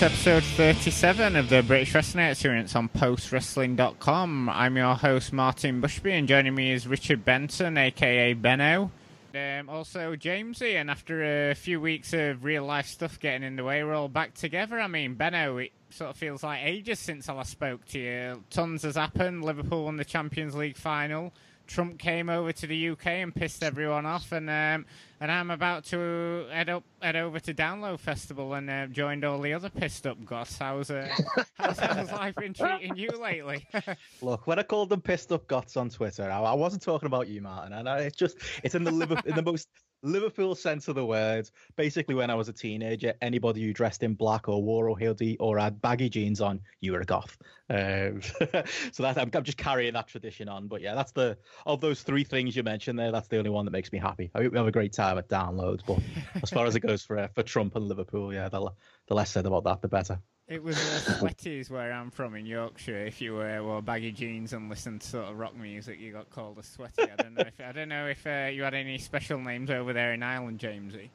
to episode 37 of the British Wrestling Experience on postwrestling.com. I'm your host, Martin Bushby, and joining me is Richard Benson, aka Benno. Um, also, Jamesy, and after a few weeks of real life stuff getting in the way, we're all back together. I mean, Benno, it sort of feels like ages since I last spoke to you. Tons has happened. Liverpool won the Champions League final. Trump came over to the UK and pissed everyone off, and um, and I'm about to head up head over to Download Festival and uh, joined all the other pissed up goths. How's uh, how's, how's life been treating you lately? Look, when I called them pissed up goths on Twitter, I, I wasn't talking about you, Martin, and I, it's just it's in the Liverpool, in the most Liverpool sense of the word. Basically, when I was a teenager, anybody who dressed in black or wore a hoodie or had baggy jeans on, you were a goth. Um, so that I'm, I'm, just carrying that tradition on. But yeah, that's the of those three things you mentioned there. That's the only one that makes me happy. I hope we have a great time at downloads. But as far as it goes for uh, for Trump and Liverpool, yeah, the, the less said about that, the better. It was uh, sweaties where I'm from in Yorkshire. If you uh, wore baggy jeans and listened to sort of rock music, you got called a sweaty. I don't know if I don't know if uh, you had any special names over there in Ireland, Jamesy.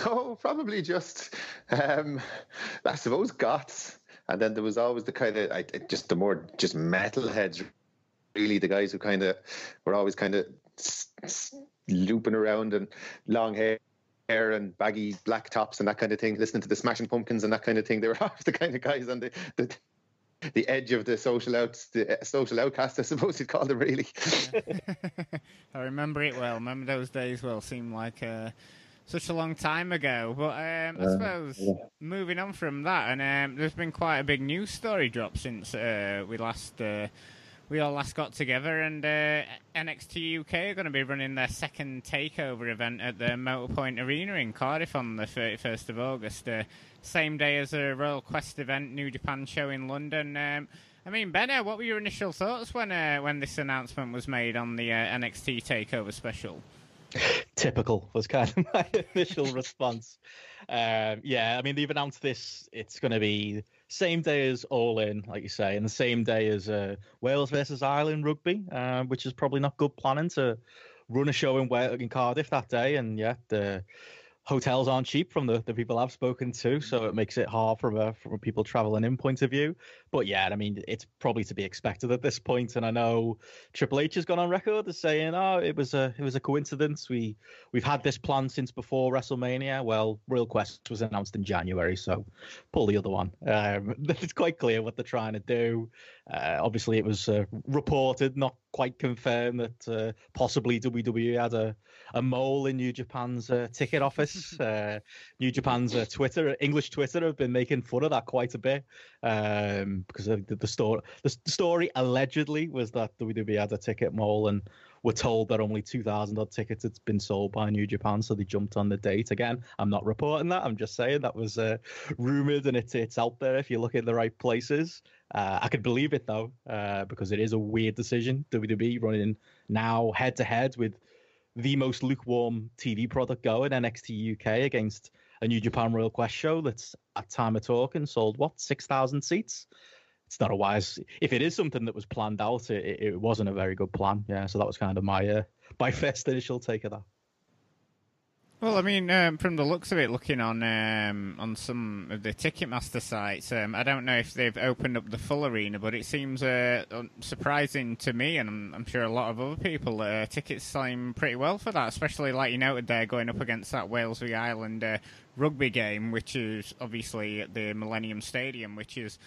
no, probably just um, I suppose goths, and then there was always the kind of I, just the more just metalheads, really the guys who kind of were always kind of looping around and long hair hair and baggy black tops and that kind of thing, listening to the Smashing Pumpkins and that kind of thing. They were half the kind of guys on the, the the edge of the social out the social outcast, I suppose you'd call them really. I remember it well. Remember those days well seemed like uh, such a long time ago. But um, I uh, suppose yeah. moving on from that, and um, there's been quite a big news story drop since uh, we last uh, we all last got together, and uh, NXT UK are going to be running their second takeover event at the Motorpoint Arena in Cardiff on the 31st of August. Uh, same day as a Royal Quest event, New Japan show in London. Um, I mean, Benno, what were your initial thoughts when uh, when this announcement was made on the uh, NXT Takeover special? Typical was kind of my initial response. Um, yeah, I mean, they've announced this. It's going to be same day as All In, like you say, and the same day as uh, Wales versus Ireland rugby, uh, which is probably not good planning to run a show in in Cardiff that day. And yeah, the hotels aren't cheap from the, the people I've spoken to, so it makes it hard from a from a people traveling in point of view. But yeah, I mean, it's probably to be expected at this point. And I know Triple H has gone on record as saying, "Oh, it was a it was a coincidence. We we've had this plan since before WrestleMania." Well, Royal Quest was announced in January, so pull the other one. Um, it's quite clear what they're trying to do. Uh, obviously, it was uh, reported, not quite confirmed, that uh, possibly WWE had a, a mole in New Japan's uh, ticket office. Uh, New Japan's uh, Twitter, English Twitter, have been making fun of that quite a bit um, because the, the story, the story allegedly was that WWE had a ticket mole and were told that only 2,000 odd tickets had been sold by New Japan, so they jumped on the date. Again, I'm not reporting that. I'm just saying that was uh, rumored and it's it's out there if you look in the right places. Uh, I could believe it though, uh, because it is a weird decision. WWE running now head to head with the most lukewarm TV product going, NXT UK against a New Japan Royal Quest show that's at time of talking sold what six thousand seats it's not a wise. If it is something that was planned out, it, it wasn't a very good plan. Yeah, so that was kind of my uh, my first initial take of that. Well, I mean, um, from the looks of it, looking on um, on some of the Ticketmaster sites, um, I don't know if they've opened up the full arena, but it seems uh, surprising to me, and I'm, I'm, sure a lot of other people, uh, tickets selling pretty well for that, especially like you noted there, going up against that Wales v Ireland uh, rugby game, which is obviously at the Millennium Stadium, which is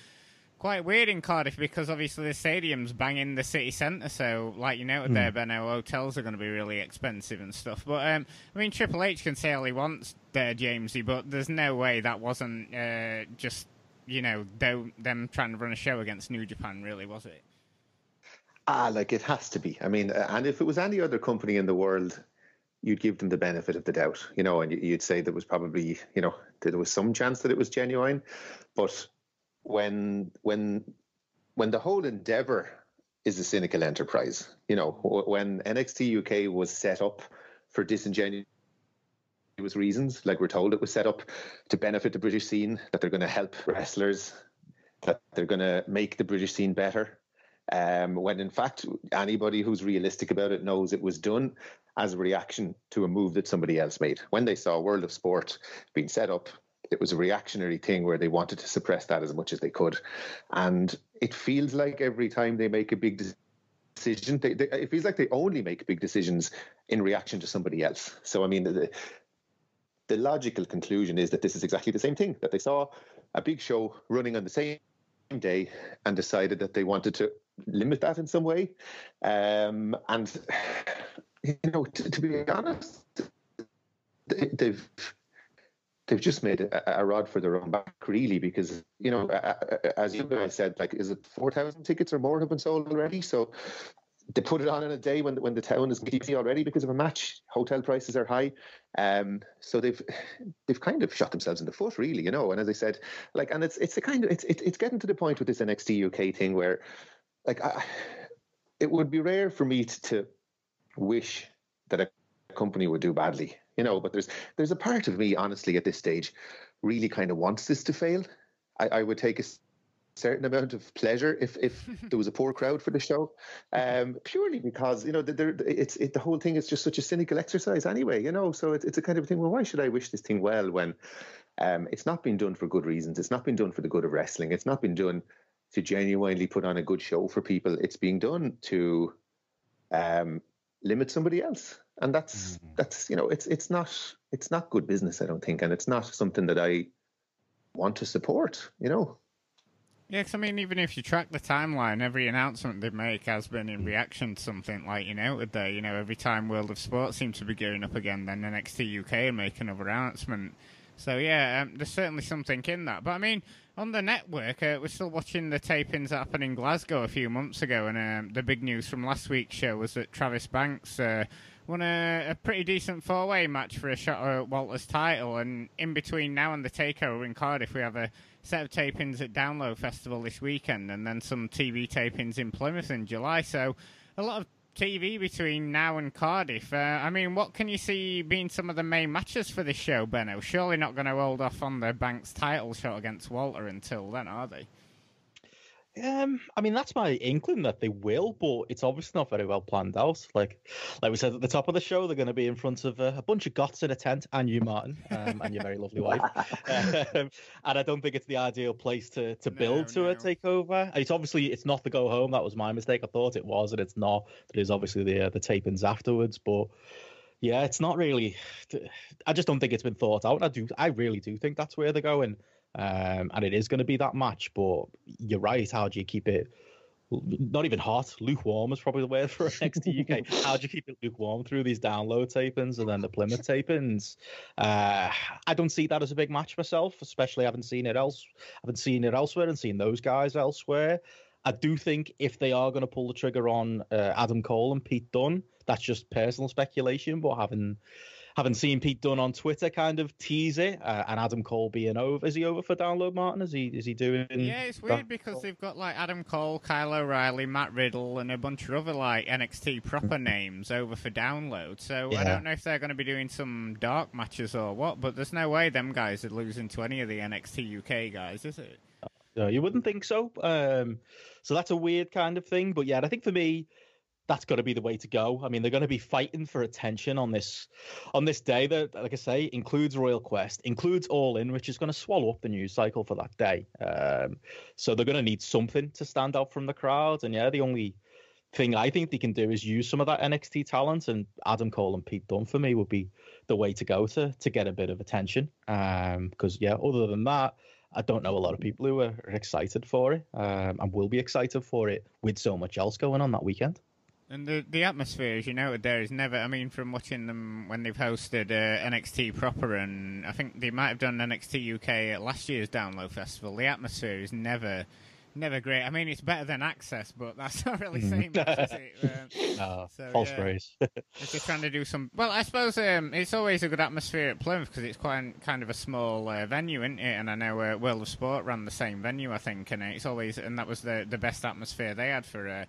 quite weird in Cardiff because obviously the stadium's banging the city centre, so like you noted mm. there, Benno, hotels are going to be really expensive and stuff. But um, I mean, Triple H can say all he wants there, Jamesy, but there's no way that wasn't uh, just you know them trying to run a show against New Japan, really, was it? Ah, like it has to be. I mean, uh, and if it was any other company in the world, you'd give them the benefit of the doubt, you know, and you'd say there was probably, you know, there was some chance that it was genuine, but when when when the whole endeavor is a cynical enterprise. You know, when NXT UK was set up for disingenuous reasons, like we're told it was set up to benefit the British scene, that they're going to help wrestlers, that they're going to make the British scene better. Um, when in fact, anybody who's realistic about it knows it was done as a reaction to a move that somebody else made. When they saw World of Sport being set up it was a reactionary thing where they wanted to suppress that as much as they could, and it feels like every time they make a big decision, they, they, it feels like they only make big decisions in reaction to somebody else. So I mean, the, the logical conclusion is that this is exactly the same thing that they saw a big show running on the same day and decided that they wanted to limit that in some way. Um, and you know, to, to be honest, they, they've they've just made a, a, rod for their own back, really, because you know, as you guys said, like, is it four thousand tickets or more have been sold already? So they put it on in a day when when the town is busy already because of a match. Hotel prices are high, um, so they've they've kind of shot themselves in the foot, really, you know. And as I said, like, and it's it's a kind of it's it's getting to the point with this NXT UK thing where, like, I, it would be rare for me to, to wish that a company would do badly, you know. But there's there's a part of me, honestly, at this stage, really kind of wants this to fail. I, I would take a certain amount of pleasure if if there was a poor crowd for the show, um, purely because you know the, it's it, the whole thing is just such a cynical exercise anyway. You know, so it's it's a kind of thing. Well, why should I wish this thing well when um, it's not been done for good reasons? It's not been done for the good of wrestling. It's not been done to genuinely put on a good show for people. It's being done to um, limit somebody else and that's mm-hmm. that's you know it's it's not it's not good business i don't think and it's not something that i want to support you know yeah, because I mean, even if you track the timeline, every announcement they make has been in reaction to something like you know today. You know, every time World of Sport seems to be gearing up again, then the NXT UK make another announcement. So yeah, um, there's certainly something in that. But I mean, on the network, uh, we're still watching the tapings that happened in Glasgow a few months ago, and um, the big news from last week's show was that Travis Banks uh, won a, a, pretty decent four-way match for a shot at Walter's title. And in between now and the takeover in Cardiff, we have a set of tapings at Download Festival this weekend, and then some TV tapings in Plymouth in July. So a lot of TV between now and Cardiff. Uh, I mean, what can you see being some of the main matches for this show, Benno? Surely not going to hold off on the Banks title shot against Walter until then, are they? Um, I mean, that's my inkling that they will, but it's obviously not very well planned out. Like, like we said at the top of the show, they're going to be in front of a, a bunch of goths in a tent, and you, Martin, um, and your very lovely wife. um, and I don't think it's the ideal place to to build no, to no. a takeover. It's obviously it's not the go home. That was my mistake. I thought it was, and it's not. There's obviously the uh, the tapings afterwards, but. Yeah, it's not really. I just don't think it's been thought out. I do. I really do think that's where they're going um, and it is going to be that match. But you're right. How do you keep it? Not even hot, lukewarm is probably the word for NXT UK. How do you keep it lukewarm through these download tapings and then the Plymouth tapings? Uh, I don't see that as a big match myself, especially having seen it else. I haven't seen it elsewhere and seen those guys elsewhere. I do think if they are going to pull the trigger on uh, Adam Cole and Pete Dunne, that's just personal speculation. But having having seen Pete Dunne on Twitter kind of tease it, uh, and Adam Cole being over. Is he over for download, Martin? Is he is he doing? Yeah, it's weird because they've got like Adam Cole, Kyle O'Reilly, Matt Riddle, and a bunch of other like NXT proper names over for download. So yeah. I don't know if they're going to be doing some dark matches or what. But there's no way them guys are losing to any of the NXT UK guys, is it? No, you wouldn't think so. Um, so that's a weird kind of thing. But yeah, I think for me that's got to be the way to go. I mean, they're going to be fighting for attention on this on this day that, like I say, includes Royal Quest, includes All In, which is going to swallow up the news cycle for that day. Um, so they're going to need something to stand out from the crowd. And yeah, the only thing I think they can do is use some of that NXT talent, and Adam Cole and Pete Dunne for me would be the way to go to to get a bit of attention. Because um, yeah, other than that. I don't know a lot of people who are excited for it um, and will be excited for it with so much else going on that weekend. And the the atmosphere, as you know, there is never. I mean, from watching them when they've hosted uh, NXT proper, and I think they might have done NXT UK at last year's Download Festival. The atmosphere is never, never great. I mean, it's better than Axxess, but that's not really mm. saying much, is it? Uh, so, false yeah, praise. if trying to do some, well, I suppose um, it's always a good atmosphere at Plymouth because it's quite kind of a small uh, venue, isn't it? And I know uh, World of Sport ran the same venue, I think, and it's always and that was the the best atmosphere they had for uh,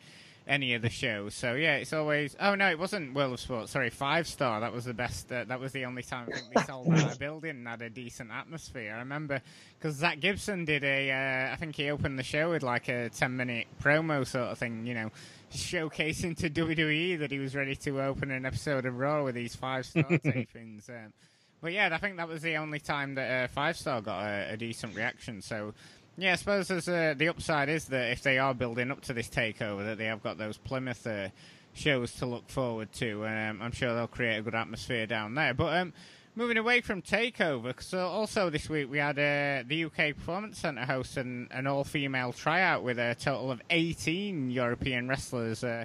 any of the shows. So yeah, it's always. Oh no, it wasn't World of Sports. Sorry, Five Star. That was the best. Uh, that was the only time I think they sold out a building and had a decent atmosphere. I remember because Zach Gibson did a. Uh, I think he opened the show with like a ten minute promo sort of thing. You know, showcasing to WWE that he was ready to open an episode of Raw with these five star tapings. Um, But yeah, I think that was the only time that uh, Five Star got a, a, decent reaction. So yeah, I suppose there's uh, the upside is that if they are building up to this takeover, that they have got those Plymouth uh, shows to look forward to. Um, I'm sure they'll create a good atmosphere down there. But um, moving away from Takeover, because also this week we had uh, the UK Performance Centre host an, an all-female tryout with a total of 18 European wrestlers uh,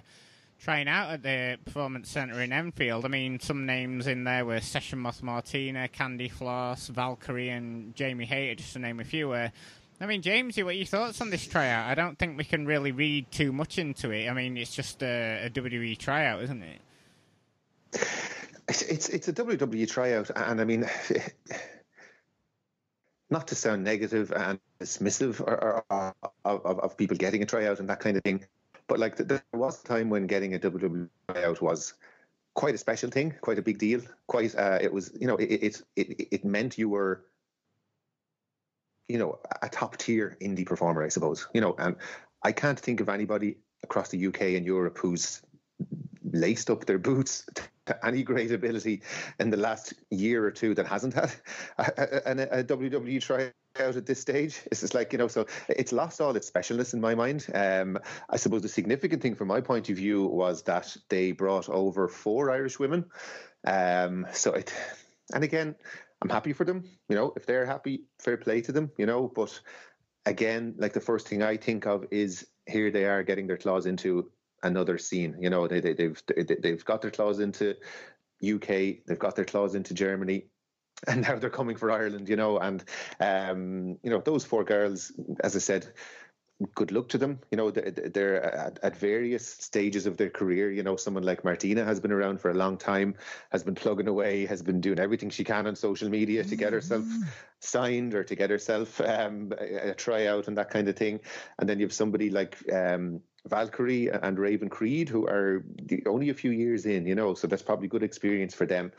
trying out at the Performance Centre in Enfield. I mean, some names in there were Session Moth Martina, Candy Floss, Valkyrie, and Jamie Hayter, just to name a few. Uh, I mean, James, what are your thoughts on this tryout? I don't think we can really read too much into it. I mean, it's just a, a WWE tryout, isn't it? It's, it's, it's a WWE tryout, and I mean, not to sound negative and dismissive or, or, or, of, of people getting a tryout and that kind of thing, but like there was a time when getting a WWE tryout was quite a special thing, quite a big deal. Quite, uh, it was, you know, it, it it it meant you were you know, a top tier indie performer, I suppose. You know, and I can't think of anybody across the UK and Europe who's laced up their boots to any great ability in the last year or two that hasn't had a, a, a WWE tryout at this stage. It's just like, you know, so it's lost all its specialness in my mind. Um, I suppose the significant thing from my point of view was that they brought over four Irish women. Um, so it, and again, I'm happy for them. You know, if they're happy, fair play to them. You know, but again, like the first thing I think of is here they are getting their claws into another scene. You know, they, they they've they've got their claws into UK, they've got their claws into Germany, and now they're coming for Ireland. You know, and um, you know those four girls, as I said, good luck to them. You know, they're at, at, various stages of their career. You know, someone like Martina has been around for a long time, has been plugging away, has been doing everything she can on social media to get herself mm. signed or to get herself um, a, a tryout and that kind of thing. And then you have somebody like um, Valkyrie and Raven Creed, who are the, only a few years in, you know, so that's probably good experience for them.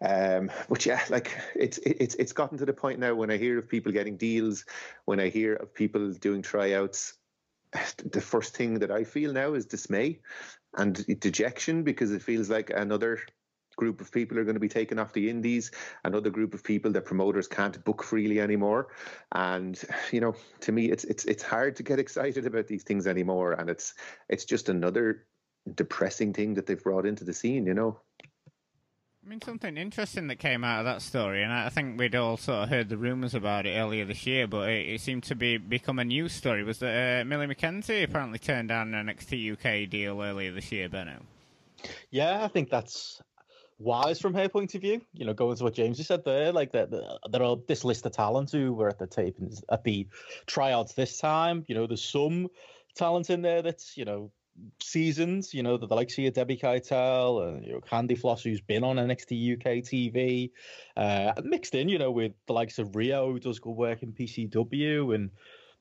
Um, but yeah, like it's it's it's gotten to the point now when I hear of people getting deals, when I hear of people doing tryouts, the first thing that I feel now is dismay and dejection because it feels like another group of people are going to be taken off the indies, another group of people that promoters can't book freely anymore. And you know, to me, it's it's it's hard to get excited about these things anymore, and it's it's just another depressing thing that they've brought into the scene. You know. I mean, something interesting that came out of that story, and I think we'd all sort of heard the rumours about it earlier this year, but it, it, seemed to be become a news story. Was that uh, Millie McKenzie apparently turned down an NXT UK deal earlier this year, Benno? Yeah, I think that's wise from her point of view. You know, going to what James just said there, like that the, there are this list of talent who were at the tape at the tryouts this time. You know, there's some talent in there that's you know seasons. You know, the, the likes of Debbie Keitel and you know Candy Floss, who's been on NXT UK TV, uh, mixed in, you know, with the likes of Rhio, who does good work in PCW and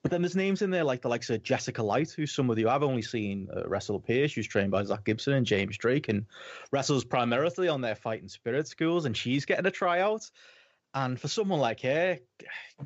but then there's names in there like the likes of Jessica Light, who's somebody who I've only seen uh, wrestle who's trained by Zach Gibson and James Drake, and wrestles primarily on their fighting spirit schools, and she's getting a tryout. And for someone like her,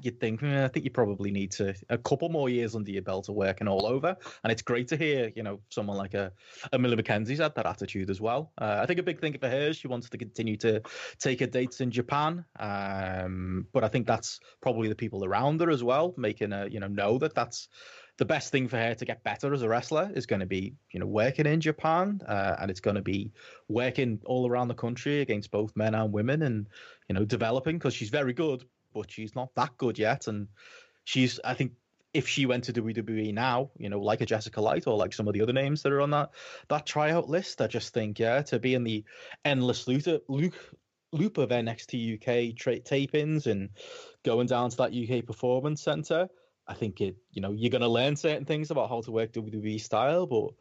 you'd think, I think you probably need to a couple more years under your belt of working all over. And it's great to hear, you know, someone like a, Millie McKenzie's had that attitude as well. Uh, I think a big thing for her is she wants to continue to take her dates in Japan. Um, but I think that's probably the people around her as well, making her, you know, know that that's the best thing for her to get better as a wrestler is going to be, you know, working in Japan, uh, and it's going to be working all around the country against both men and women, and you know, developing because she's very good, but she's not that good yet, and she's, I think, if she went to WWE now, you know, like a Jessica Light or like some of the other names that are on that that tryout list, I just think, yeah, to be in the endless loop, loop, loop of NXT UK tra- tapings and going down to that UK Performance Center I think it, you know, you're going to learn certain things about how to work WWE style, but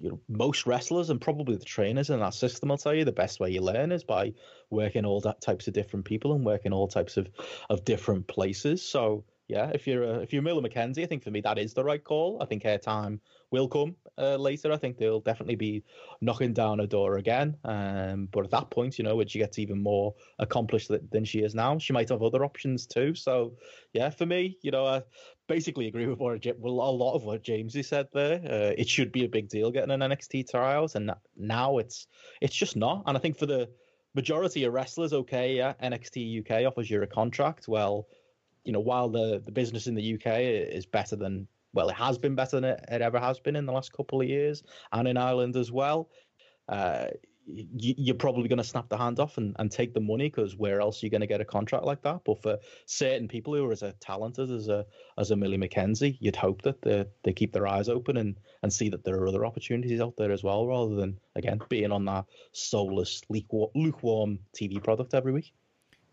you know, most wrestlers and probably the trainers in that system will tell you the best way you learn is by working all that types of different people and working all types of, of different places. So yeah, if you're a, if you're Millie McKenzie, I think for me that is the right call. I think airtime will come uh, later. I think they'll definitely be knocking down a door again. Um, but at that point, you know, when she gets even more accomplished than she is now, she might have other options too. So yeah, for me, you know, I basically agree with what well, a lot of what James has said there. Uh, it should be a big deal getting an NXT trials, and now it's it's just not. And I think for the majority of wrestlers, okay, yeah, NXT UK offers you a contract. Well, you know, while the the business in the UK is better than well, it has been better than it, it ever has been in the last couple of years, and in Ireland as well. Uh, you, are probably going to snap the hand off and, and take the money because where else are you going to get a contract like that? But for certain people who are as talented as a as a Millie McKenzie, you'd hope that they, they keep their eyes open and, and see that there are other opportunities out there as well, rather than again being on that soulless, lukewarm TV product every week.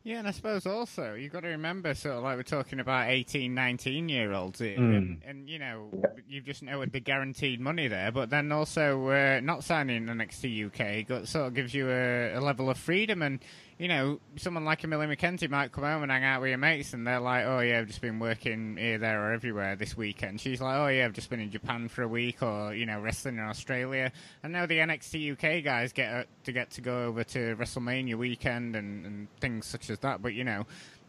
Yeah, and I suppose also you've got to remember, sort of like we're talking about 18, 19 year olds, mm. and, and, you know, you just know with the guaranteed money there, but then also uh, not signing NXT UK got, sort of gives you a, a level of freedom and you know, someone like Emily McKenzie might come home and hang out with your mates, and they're like, "Oh yeah, I've just been working here, there, or everywhere this weekend." She's like, "Oh yeah, I've just been in Japan for a week, or you know, wrestling in Australia." And now the NXT UK guys get uh, to get to go over to WrestleMania weekend and, and things such as that. But you know,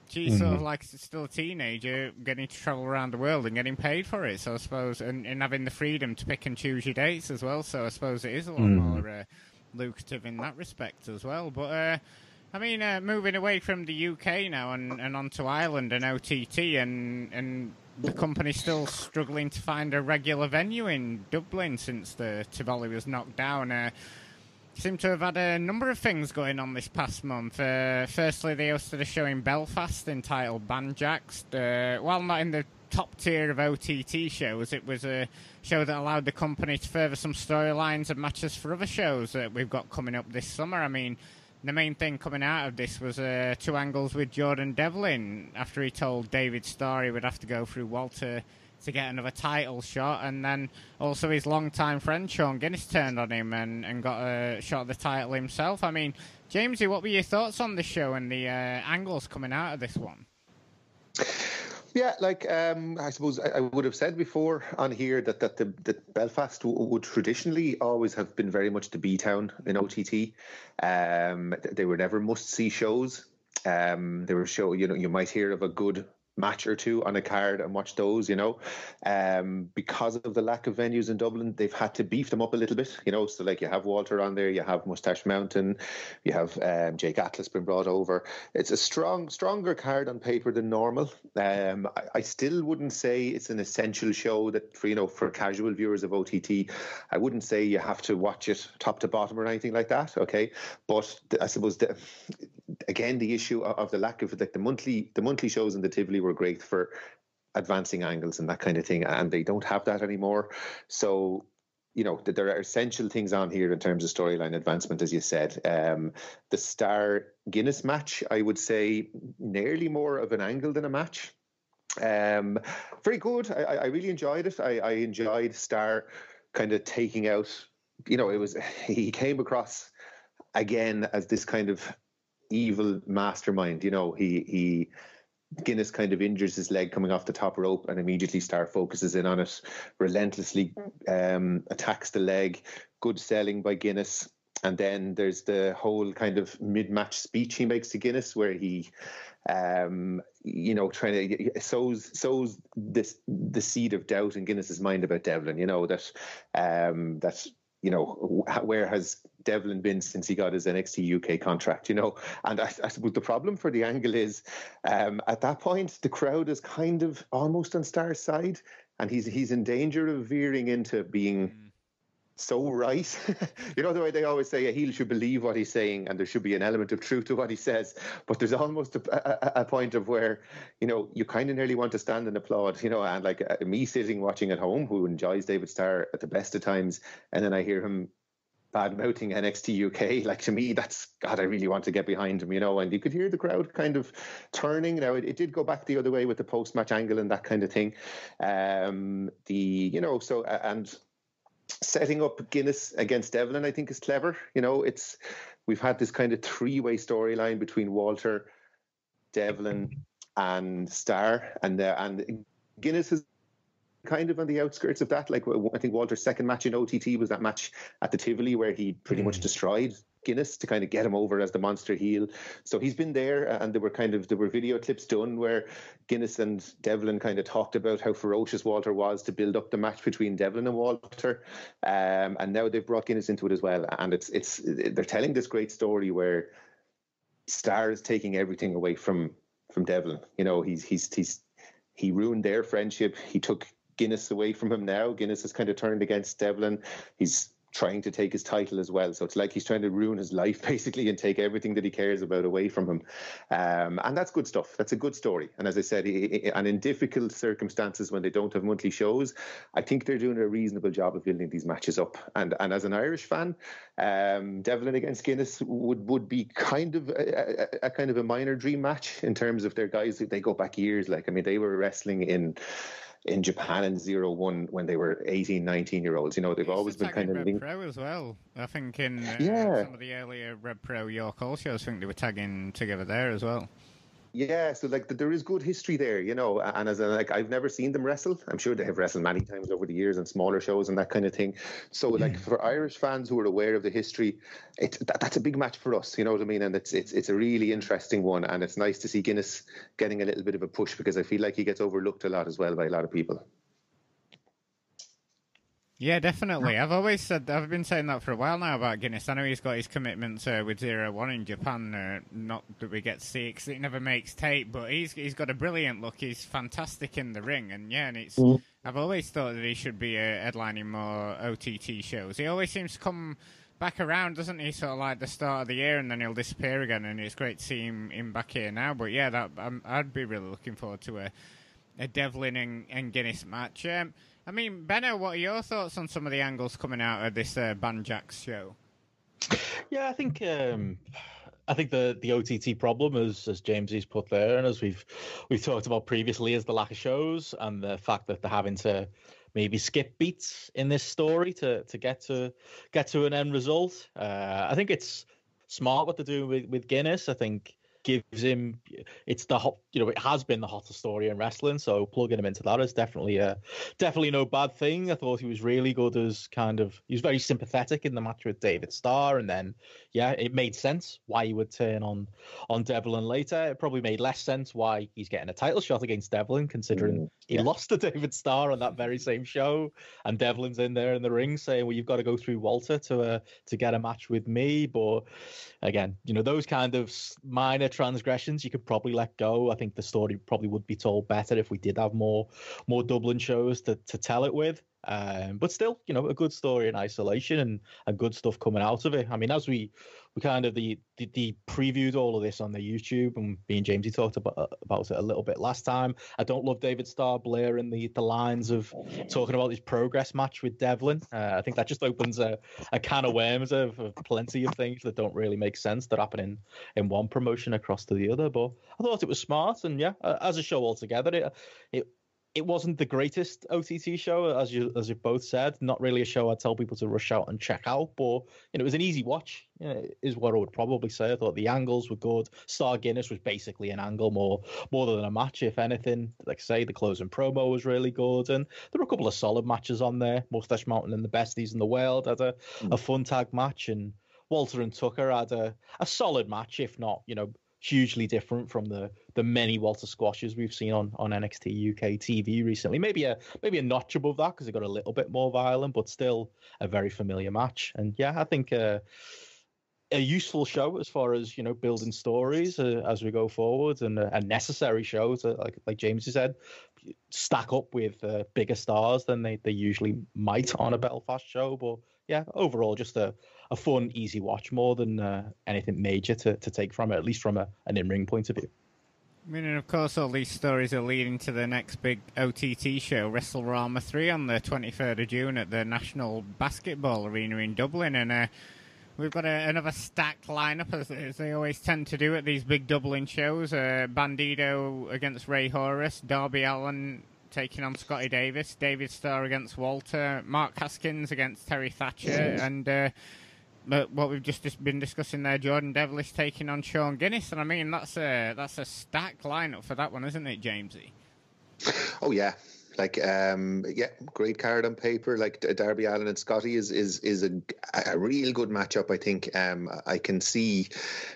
she's mm-hmm. sort of like still a teenager, getting to travel around the world and getting paid for it. So I suppose, and, and having the freedom to pick and choose your dates as well. So I suppose it is a lot mm. more uh, lucrative in that respect as well. But uh, I mean, uh, moving away from the UK now and, and onto Ireland and OTT, and and the company's still struggling to find a regular venue in Dublin since the Tivoli was knocked down. Uh, seem to have had a number of things going on this past month. Uh, firstly, they hosted a show in Belfast entitled Banjax. Uh, while not in the top tier of OTT shows, it was a show that allowed the company to further some storylines and matches for other shows that we've got coming up this summer. I mean, the main thing coming out of this was uh, two angles with Jordan Devlin after he told David Starr he would have to go through Walter to get another title shot, and then also his longtime friend Sean Guinness turned on him and, and got a shot at the title himself. I mean, Jamesy, what were your thoughts on the show and the uh, angles coming out of this one? Yeah, like um, I suppose I, I, would have said before on here that that the that Belfast w- would traditionally always have been very much the B town in OTT. Um, they were never must see shows. Um, they were show you know you might hear of a good match or two on a card and watch those, you know. Um, because of the lack of venues in Dublin, they've had to beef them up a little bit, you know. So, like, you have Walter on there, you have Mustache Mountain, you have um, Jake Atlas been brought over. It's a strong, stronger card on paper than normal. Um, I, I, still wouldn't say it's an essential show that, for, you know, for casual viewers of OTT, I wouldn't say you have to watch it top to bottom or anything like that, okay? But I suppose, the, again, the issue of the lack of like the monthly, the monthly shows in the Tivoli were great for advancing angles and that kind of thing, and they don't have that anymore. So you know, that there are essential things on here in terms of storyline advancement, as you said. Um, the Starr Guinness match, I would say, nearly more of an angle than a match. Um, very good. I, I really enjoyed it. I, I enjoyed Starr kind of taking out. You know, it was he came across again as this kind of evil mastermind. You know, he he Guinness kind of injures his leg coming off the top rope and immediately Starr focuses in on it, relentlessly um, attacks the leg. Good selling by Guinness. And then there's the whole kind of mid-match speech he makes to Guinness, where he, um, you know, trying to sows sows this the seed of doubt in Guinness's mind about Devlin. You know that um, that you know, where has Devlin been since he got his NXT UK contract? You know, and I, I suppose the problem for the angle is um, at that point the crowd is kind of almost on Starr's side, and he's he's in danger of veering into being. Mm so right. you know the way they always say a heel should believe what he's saying, and there should be an element of truth to what he says. But there's almost a, a, a point of where you know you kind of nearly want to stand and applaud. You know, and like uh, me sitting watching at home, who enjoys David Starr at the best of times, and then I hear him bad mouthing NXT UK. Like to me, that's God. I really want to get behind him, you know. And you could hear the crowd kind of turning. Now it, it did go back the other way with the post match angle and that kind of thing. Um, the you know so and setting up Guinness against Devlin, I think, is clever. You know, it's we've had this kind of three way storyline between Walter, Devlin, and Starr, and uh, and Guinness is kind of on the outskirts of that. Like I think Walter's second match in OTT was that match at the Tivoli where he pretty mm. much destroyed Guinness to kind of get him over as the monster heel. So he's been there, and there were kind of there were video clips done where Guinness and Devlin kind of talked about how ferocious Walter was to build up the match between Devlin and Walter, um, and now they've brought Guinness into it as well, and it's it's they're telling this great story where Starr is taking everything away from from Devlin. You know, he's he's he's he ruined their friendship. He took Guinness away from him now. Guinness has kind of turned against Devlin. He's trying to take his title as well. So it's like he's trying to ruin his life basically and take everything that he cares about away from him. Um, and that's good stuff. That's a good story. And as I said, he, he, and in difficult circumstances when they don't have monthly shows, I think they're doing a reasonable job of building these matches up. And and as an Irish fan, um, Devlin against Guinness would would be kind of a, a, a kind of a minor dream match in terms of their guys. They go back years. Like I mean, they were wrestling in in Japan in zero one when they were 18, 19 year olds. You know, they've always been kind of Rev. Pro as well. I think in uh, yeah. some of the earlier Rev Pro York Hall shows, I think they were tagging together there as well. Yeah, so like there is good history there, you know. And as a, like I've never seen them wrestle. I'm sure they have wrestled many times over the years on smaller shows and that kind of thing. So like mm. for Irish fans who are aware of the history, it that, that's a big match for us. You know what I mean? And it's it's it's a really interesting one, and it's nice to see Guinness getting a little bit of a push because I feel like he gets overlooked a lot as well by a lot of people. Yeah, definitely. I've always said I've been saying that for a while now about Guinness. I know he's got his commitments uh, with Zero One in Japan. Uh, not that we get to see because it never makes tape, but he's he's got a brilliant look. He's fantastic in the ring, and yeah, and it's. Mm. I've always thought that he should be uh, headlining more OTT shows. He always seems to come back around, doesn't he? Sort of like the start of the year, and then he'll disappear again. And it's great to see him, him back here now. But yeah, that um, I'd be really looking forward to a a Devlin and, and Guinness match. Um, I mean, Benno, what are your thoughts on some of the angles coming out of this uh, Banjax show? Yeah, I think um, I think the the OTT problem, as as James has put there, and as we've we've talked about previously, is the lack of shows and the fact that they're having to maybe skip beats in this story to to get to get to an end result. Uh, I think it's smart what they're doing with with Guinness. I think gives him it's the hot you know it has been the hottest story in wrestling so plugging him into that is definitely a definitely no bad thing. I thought he was really good as kind of he was very sympathetic in the match with david starr and then yeah it made sense why he would turn on on devlin later. It probably made less sense why he's getting a title shot against devlin considering mm, yeah. he lost to david starr on that very same show and devlin's in there in the ring saying well you've got to go through walter to uh, to get a match with me. But again you know those kind of minor transgressions you could probably let go. I think the story probably would be told better if we did have more more Dublin shows to, to tell it with. Um, but still, you know, a good story in isolation and, and good stuff coming out of it. I mean, as we we kind of the, the, the previewed all of this on the YouTube, and me and Jamesy talked about about it a little bit last time. I don't love David Starr Blair and the the lines of talking about this progress match with Devlin. Uh, I think that just opens a, a can of worms of, of, plenty of things that don't really make sense that happen in, in one promotion across to the other. But I thought it was smart, and yeah, as a show altogether, it it it wasn't the greatest OTT show, as you as you both said. Not really a show I'd tell people to rush out and check out, but you know, it was an easy watch. You know, is what I would probably say. I thought the angles were good. Starr Guinness was basically an angle more more than a match, if anything. Like I say, the closing promo was really good, and there were a couple of solid matches on there. Mustache Mountain and the besties in the world had a, mm. a fun tag match, and Walter and Tucker had a, a solid match, if not, you know, hugely different from the the many Walter squashes we've seen on on NXT UK TV recently. Maybe a maybe a notch above that because it got a little bit more violent, but still a very familiar match. And yeah, I think. Uh, a useful show as far as you know building stories uh, as we go forward and a, a necessary show to like like James said stack up with uh, bigger stars than they, they usually might on a Belfast show but yeah overall just a, a fun, easy watch more than uh, anything major to, to take from it, at least from a, an in ring point of view. I mean, and of course, all these stories are leading to the next big OTT show, WrestleRama 3, on the 23rd of June at the National Basketball Arena in Dublin. And uh, we've got a, another stacked lineup, as, as, they always tend to do at these big Dublin shows. Uh, Bandido against Rey Horus, Darby Allin taking on Scotty Davis, David Starr against Walter, Mark Haskins against Terry Thatcher, and. Uh, but what we've just been discussing there, Jordan Devlin taking on Sean Guinness, and I mean that's a that's a stacked lineup for that one, isn't it, Jamesy? Oh yeah, like um, yeah, great card on paper. Like Darby Allin and Scotty is is is a, a real good matchup. I think um, I can see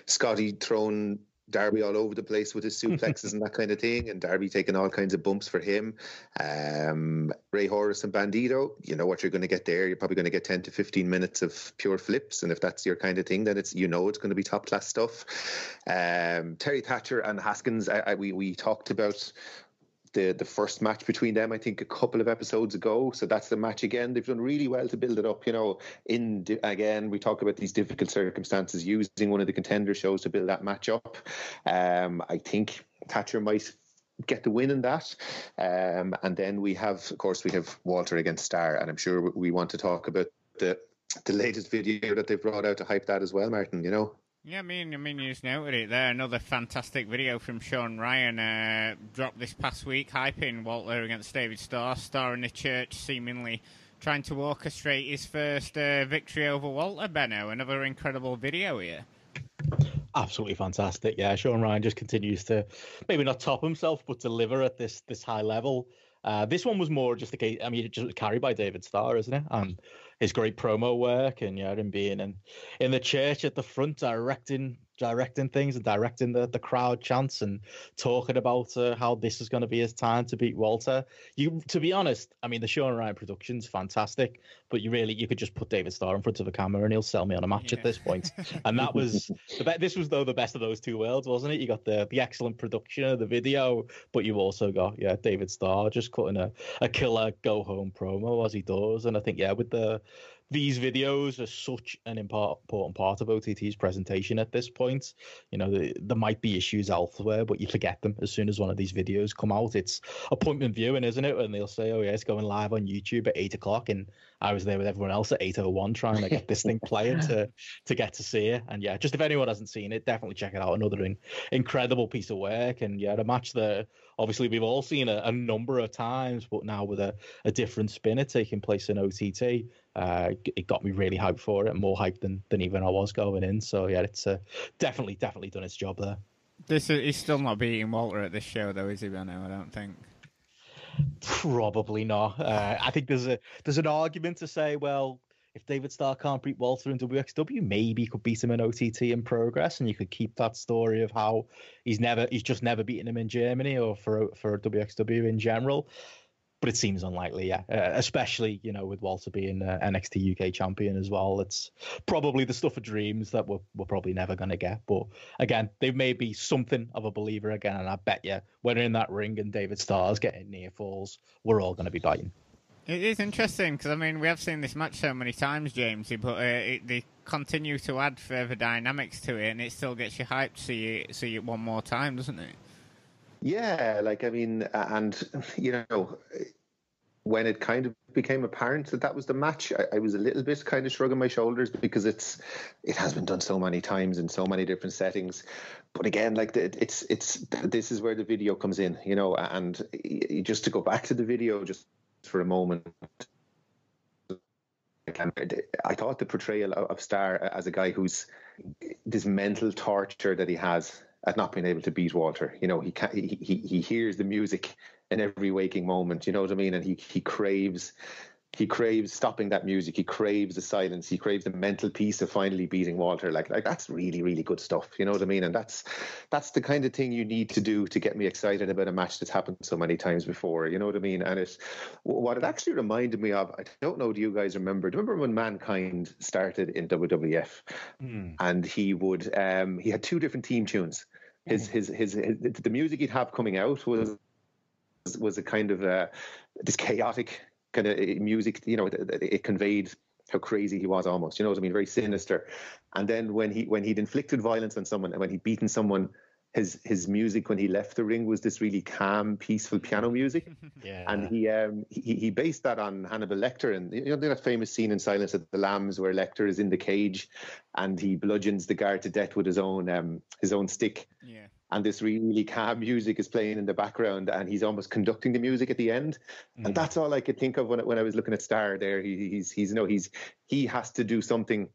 Scotty throwing Darby all over the place with his suplexes and that kind of thing, and Darby taking all kinds of bumps for him. Um, Rey Horus and Bandido, you know what you're going to get there. You're probably going to get 10 to 15 minutes of pure flips, and if that's your kind of thing, then it's you know it's going to be top class stuff. Um, Terry Thatcher and Haskins, I, I, we we talked about the the first match between them, I think, a couple of episodes ago. So that's the match again. They've done really well to build it up. You know, in again, we talk about these difficult circumstances, using one of the contender shows to build that match up. Um, I think Thatcher might get the win in that. Um, and then we have, of course, we have Walter against Starr, and I'm sure we want to talk about the the latest video that they've brought out to hype that as well, Martin. You know. Yeah, I mean, I mean, you just noted it there. Another fantastic video from Sean Ryan uh, dropped this past week, hyping Walter against David Starr, Starr in the church, seemingly trying to orchestrate his first uh, victory over Walter Benno. Another incredible video here. Absolutely fantastic. Yeah, Sean Ryan just continues to maybe not top himself, but deliver at this this high level. Uh, this one was more just the case. I mean, it just carried by David Starr, isn't it? His great promo work and yeah, him being in in the church at the front directing directing things and directing the, the crowd chants and talking about uh, how this is going to be his time to beat Walter. You, to be honest, I mean the Sean Ryan production's fantastic, but you really you could just put David Starr in front of a camera and he'll sell me on a match yeah. at this point. And that was the be- this was though the best of those two worlds, wasn't it? You got the the excellent production of the video, but you also got yeah David Starr just cutting a, a killer go home promo as he does, and I think yeah with the these videos are such an important part of OTT's presentation at this point. You know, the, there might be issues elsewhere, but you forget them as soon as one of these videos come out. It's appointment viewing, isn't it? And they'll say, "Oh yeah, it's going live on YouTube at eight o'clock," and I was there with everyone else at eight o oh one trying to get this thing playing to to get to see it. And yeah, just if anyone hasn't seen it, definitely check it out. Another in, incredible piece of work, and yeah, the match that obviously we've all seen a, a number of times, but now with a, a different spinner taking place in OTT uh, it got me really hyped for it, more hyped than, than even I was going in. So yeah, it's uh, definitely definitely done its job there. This is, he's still not beating Walter at this show though, is he? Benno? I don't think. Probably not. Uh, I think there's a there's an argument to say, well, if David Starr can't beat Walter in WXW, maybe he could beat him in OTT in progress, and you could keep that story of how he's never he's just never beaten him in Germany or for for WXW in general but it seems unlikely, yeah. Uh, especially, you know, with Walter being uh, NXT UK champion as well. It's probably the stuff of dreams that we're, we're probably never going to get. But again, they may be something of a believer again. And I bet you, when in that ring and David Starr's getting near falls, we're all going to be biting. It is interesting because I mean we have seen this match so many times, Jamesy, but uh, it, they continue to add further dynamics to it, and it still gets you hyped to see it, see it one more time, doesn't it? Yeah, like I mean, and you know, when it kind of became apparent that that was the match, I, I, was a little bit kind of shrugging my shoulders because it's it has been done so many times in so many different settings. But again, like it's it's this is where the video comes in, you know. And just to go back to the video just for a moment. I thought the portrayal of Starr as a guy who's this mental torture that he has at not being able to beat Walter. You know, he can, he, he he hears the music in every waking moment. You know what I mean? And he he craves he craves stopping that music. He craves the silence. He craves the mental peace of finally beating Walter. Like, like that's really, really good stuff. You know what I mean? And that's that's the kind of thing you need to do to get me excited about a match that's happened so many times before. You know what I mean? And it, what it actually reminded me of, I don't know, do you guys remember? Do you remember when Mankind started in WWF? Mm. And he would, um, he had two different team tunes. His, mm. his, his, his, the music he'd have coming out was was a kind of uh, this chaotic kind of uh, music. You know, it, it conveyed how crazy he was almost. You know what I mean? Very sinister. And then when he when he'd inflicted violence on someone and when he'd beaten someone, his his music when he left the ring was this really calm, peaceful piano music. yeah. And he um he, he based that on Hannibal Lecter and you know that famous scene in Silence of the Lambs where Lecter is in the cage and he bludgeons the guard to death with his own um his own stick. And this really calm music is playing in the background and he's almost conducting the music at the end. Mm. and that's all i could think of when, when i was looking at Starr there. He, he's he's you know he's he has to do something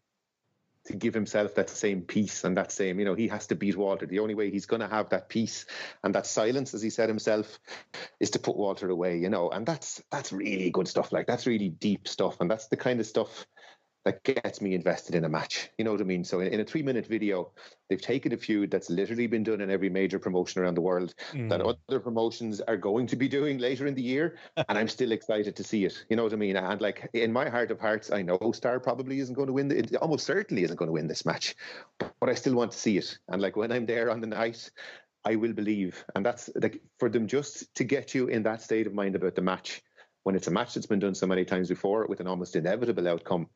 to give himself that same peace and that same you know he has to beat walter. The only way he's going to have that peace and that silence as he said himself is to put walter away you know and that's that's really good stuff. Like that's really deep stuff and that's the kind of stuff that gets me invested in a match. You know what I mean? So in, a three minute video, they've taken a feud that's literally been done in every major promotion around the world mm. that other promotions are going to be doing later in the year, and I'm still excited to see it. You know what I mean? And like in my heart of hearts, I know Starr probably isn't going to win. The, it almost certainly isn't going to win this match, but, but I still want to see it. And like when I'm there on the night, I will believe. And that's like for them just to get you in that state of mind about the match when it's a match that's been done so many times before with an almost inevitable outcome.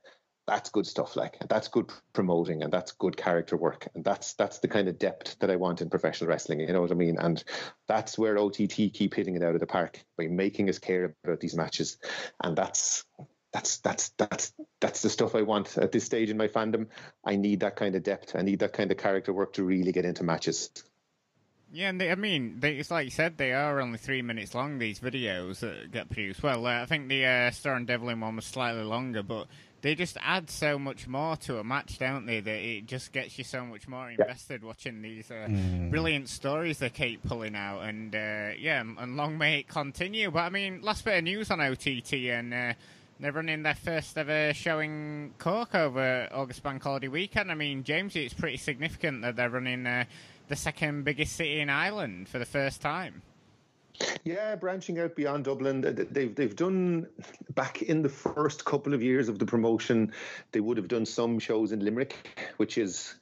That's good stuff, like that's good promoting, and that's good character work, and that's that's the kind of depth that I want in professional wrestling. You know what I mean? And that's where OTT keep hitting it out of the park by making us care about these matches, and that's that's that's that's that's the stuff I want at this stage in my fandom. I need that kind of depth. I need that kind of character work to really get into matches. Yeah, and they, I mean, they, it's like you said, they are only three minutes long. These videos that get produced. Well, uh, I think the uh, Starr and Devlin one was slightly longer, but they just add so much more to a match, don't they? That it just gets you so much more invested yeah. watching these uh, mm. brilliant stories they keep pulling out. And uh, yeah, and long may it continue. But I mean, last bit of news on OTT and. Uh, they're running their first ever showing Cork over August Bank Holiday weekend. I mean, James, it's pretty significant that they're running uh, the second biggest city in Ireland for the first time. Yeah, branching out beyond Dublin, they've they've done back in the first couple of years of the promotion. They would have done some shows in Limerick, which is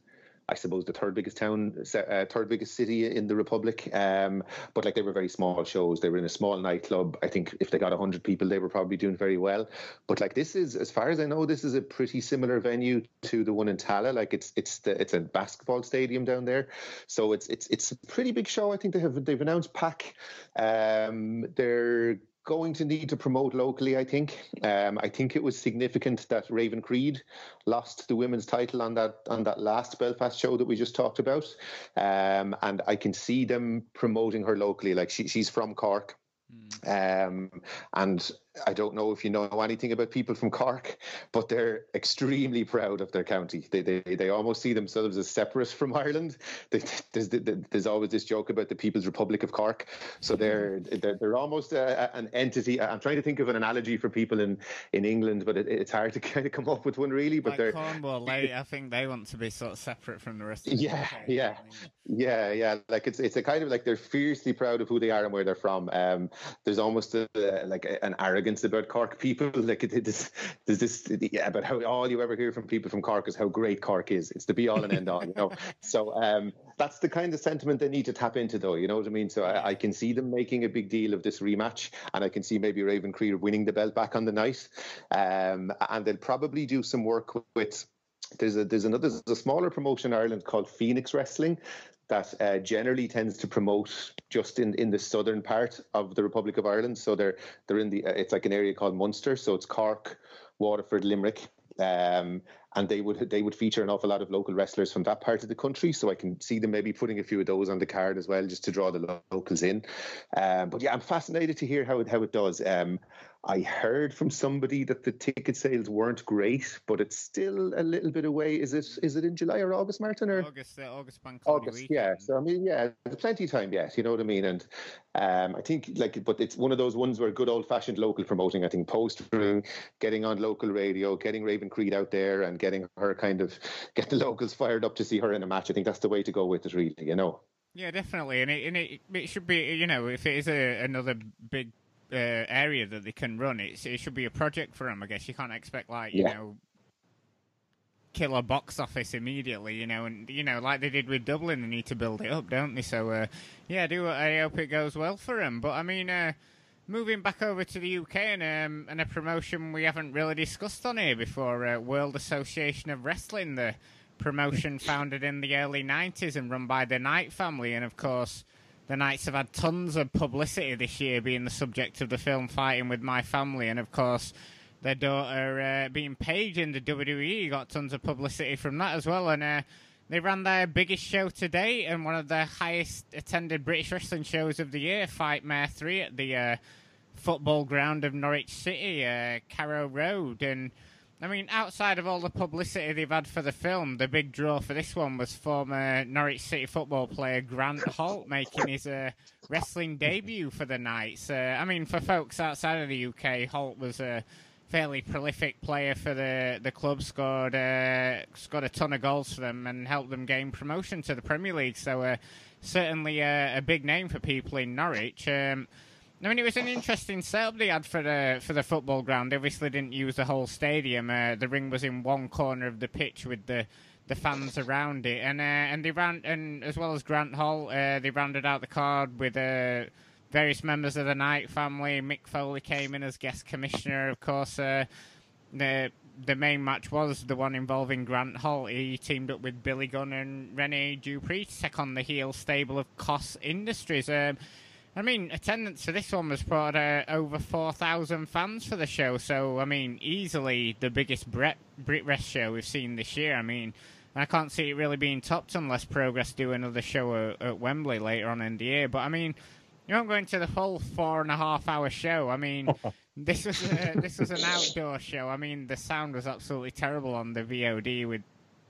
I suppose the third biggest town, uh, third biggest city in the republic. Um, but like they were very small shows. They were in a small nightclub. I think if they got hundred people, they were probably doing very well. But like this is, as far as I know, this is a pretty similar venue to the one in Tallaght. Like it's it's the it's a basketball stadium down there, so it's it's it's a pretty big show. I think they have they've announced PAC. Um, they're going to need to promote locally. I think. Um, I think it was significant that Raven Creed lost the women's title on that on that last Belfast show that we just talked about, um, and I can see them promoting her locally. Like she, she's from Cork. Mm. Um, and I don't know if you know anything about people from Cork, but they're extremely proud of their county. They they, they almost see themselves as separate from Ireland. They, there's, there's always this joke about the People's Republic of Cork. So they're they're, they're almost a, an entity. I'm trying to think of an analogy for people in, in England, but it, it's hard to kind of come up with one really. But like they're Cornwall. They, I think they want to be sort of separate from the rest. of Yeah, the yeah, yeah, yeah. Like it's it's a kind of like they're fiercely proud of who they are and where they're from. Um, there's almost a, like an arrogance about Cork people. Like it, there's, there's this, yeah, but how all you ever hear from people from Cork is how great Cork is. It's the be all and end all, you know. So um, that's the kind of sentiment they need to tap into, though. You know what I mean? So I, I, can see them making a big deal of this rematch, and I can see maybe Raven Creed winning the belt back on the night, um, and they'll probably do some work with there's a there's another there's a smaller promotion in Ireland called Phoenix Wrestling that uh, generally tends to promote just in, in the southern part of the Republic of Ireland. So they're they're in the uh, it's like an area called Munster. So it's Cork, Waterford, Limerick, um, and they would they would feature an awful lot of local wrestlers from that part of the country. So I can see them maybe putting a few of those on the card as well, just to draw the locals in. Um, but yeah, I'm fascinated to hear how it how it does. Um, I heard from somebody that the ticket sales weren't great, but it's still a little bit away. Is it? Is it in July or August, Martin? Or August? Uh, August bank August, yeah. So I mean, yeah, there's plenty of time yet. You know what I mean? And um, I think like, but it's one of those ones where good old fashioned local promoting. I think postering, getting on local radio, getting Raven Creed out there, and getting her kind of get the locals fired up to see her in a match. I think that's the way to go with it, really. You know. Yeah, definitely, and it and it, it should be you know if it is a, another big uh, area that they can run, it's, it should be a project for them. I guess you can't expect like you yeah. know killer box office immediately, you know, and you know like they did with Dublin, they need to build it up, don't they? So uh, yeah, do I hope it goes well for them. But I mean. Uh, moving back over to the UK and, um, and a promotion we haven't really discussed on here before, uh, World Association of Wrestling, the promotion founded in the early 90s and run by the Knight family. And of course, the Knights have had tons of publicity this year, being the subject of the film Fighting with My Family, and of course, their daughter uh, being Paige in the WWE got tons of publicity from that as well, and. Uh, they ran their biggest show to date and one of the highest attended British wrestling shows of the year, Fightmare 3, at the uh, football ground of Norwich City, uh, Carrow Road. And I mean, outside of all the publicity they've had for the film, the big draw for this one was former Norwich City football player Grant Holt making his uh, wrestling debut for the Knights. Uh, I mean, for folks outside of the UK, Holt was a fairly prolific player for the the club. Scored uh, scored a ton of goals for them and helped them gain promotion to the Premier League. So uh, certainly a, a, big name for people in Norwich. Um, I mean, it was an interesting setup they had for the for the football ground. They obviously didn't use the whole stadium. Uh, the ring was in one corner of the pitch with the the fans around it, and uh, and they ran and as well as Grant Holt, uh, they rounded out the card with uh, various members of the Knight family. Mick Foley came in as guest commissioner, of course. Uh, the the main match was the one involving Grant Holt. He teamed up with Billy Gunn and Rene Dupree to take on the heel stable of Koss Industries. Um, I mean, attendance for this one was brought uh, over 4,000 fans for the show, so, I mean, easily the biggest Brit, Brit Wres show we've seen this year. I mean, I can't see it really being topped unless Progress do another show at, at Wembley later on in the year. But, I mean, you won't go into the full four and a half hour show. I mean, this was a, this was an outdoor show. I mean, the sound was absolutely terrible on the VOD with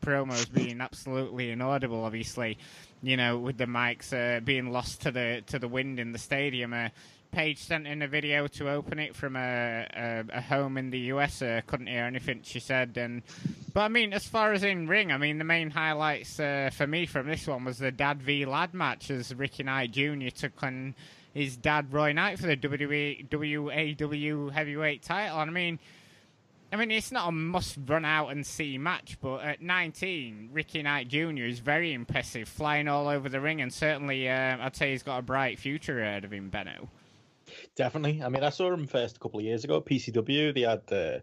promos being absolutely inaudible. Obviously, you know, with the mics uh, being lost to the to the wind in the stadium. Uh, Paige sent in a video to open it from a, a, a home in the US. Uh, couldn't hear anything she said, and but I mean, as far as in ring, I mean, the main highlights uh, for me from this one was the Dad v Lad match as Ricky Knight Jr. took on his dad Roy Knight for the WWE WAW heavyweight title. And I mean, I mean, it's not a must run out and see match, but at 19, Ricky Knight Jr. is very impressive, flying all over the ring, and certainly uh, I'd say he's got a bright future ahead of him, Benno. Definitely. I mean, I saw him first a couple of years ago at PCW. They had the.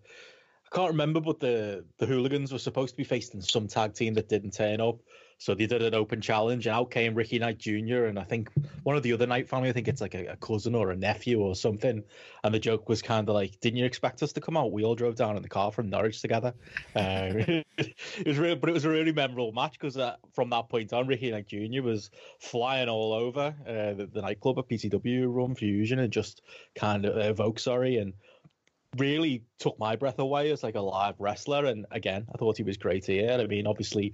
I can't remember, but the the hooligans were supposed to be facing some tag team that didn't turn up. So they did an open challenge, and out came Ricky Knight Jr. and I think one of the other Knight family, I think it's like a, a cousin or a nephew or something. And the joke was kind of like, "Didn't you expect us to come out? We all drove down in the car from Norwich together." Uh, it was really, but it was a really memorable match because uh, from that point on, Ricky Knight Jr. was flying all over uh, the, the, nightclub at PCW Run Fusion and just kind of evoke, sorry, and really took my breath away as like a live wrestler. And again, I thought he was great here. I mean, obviously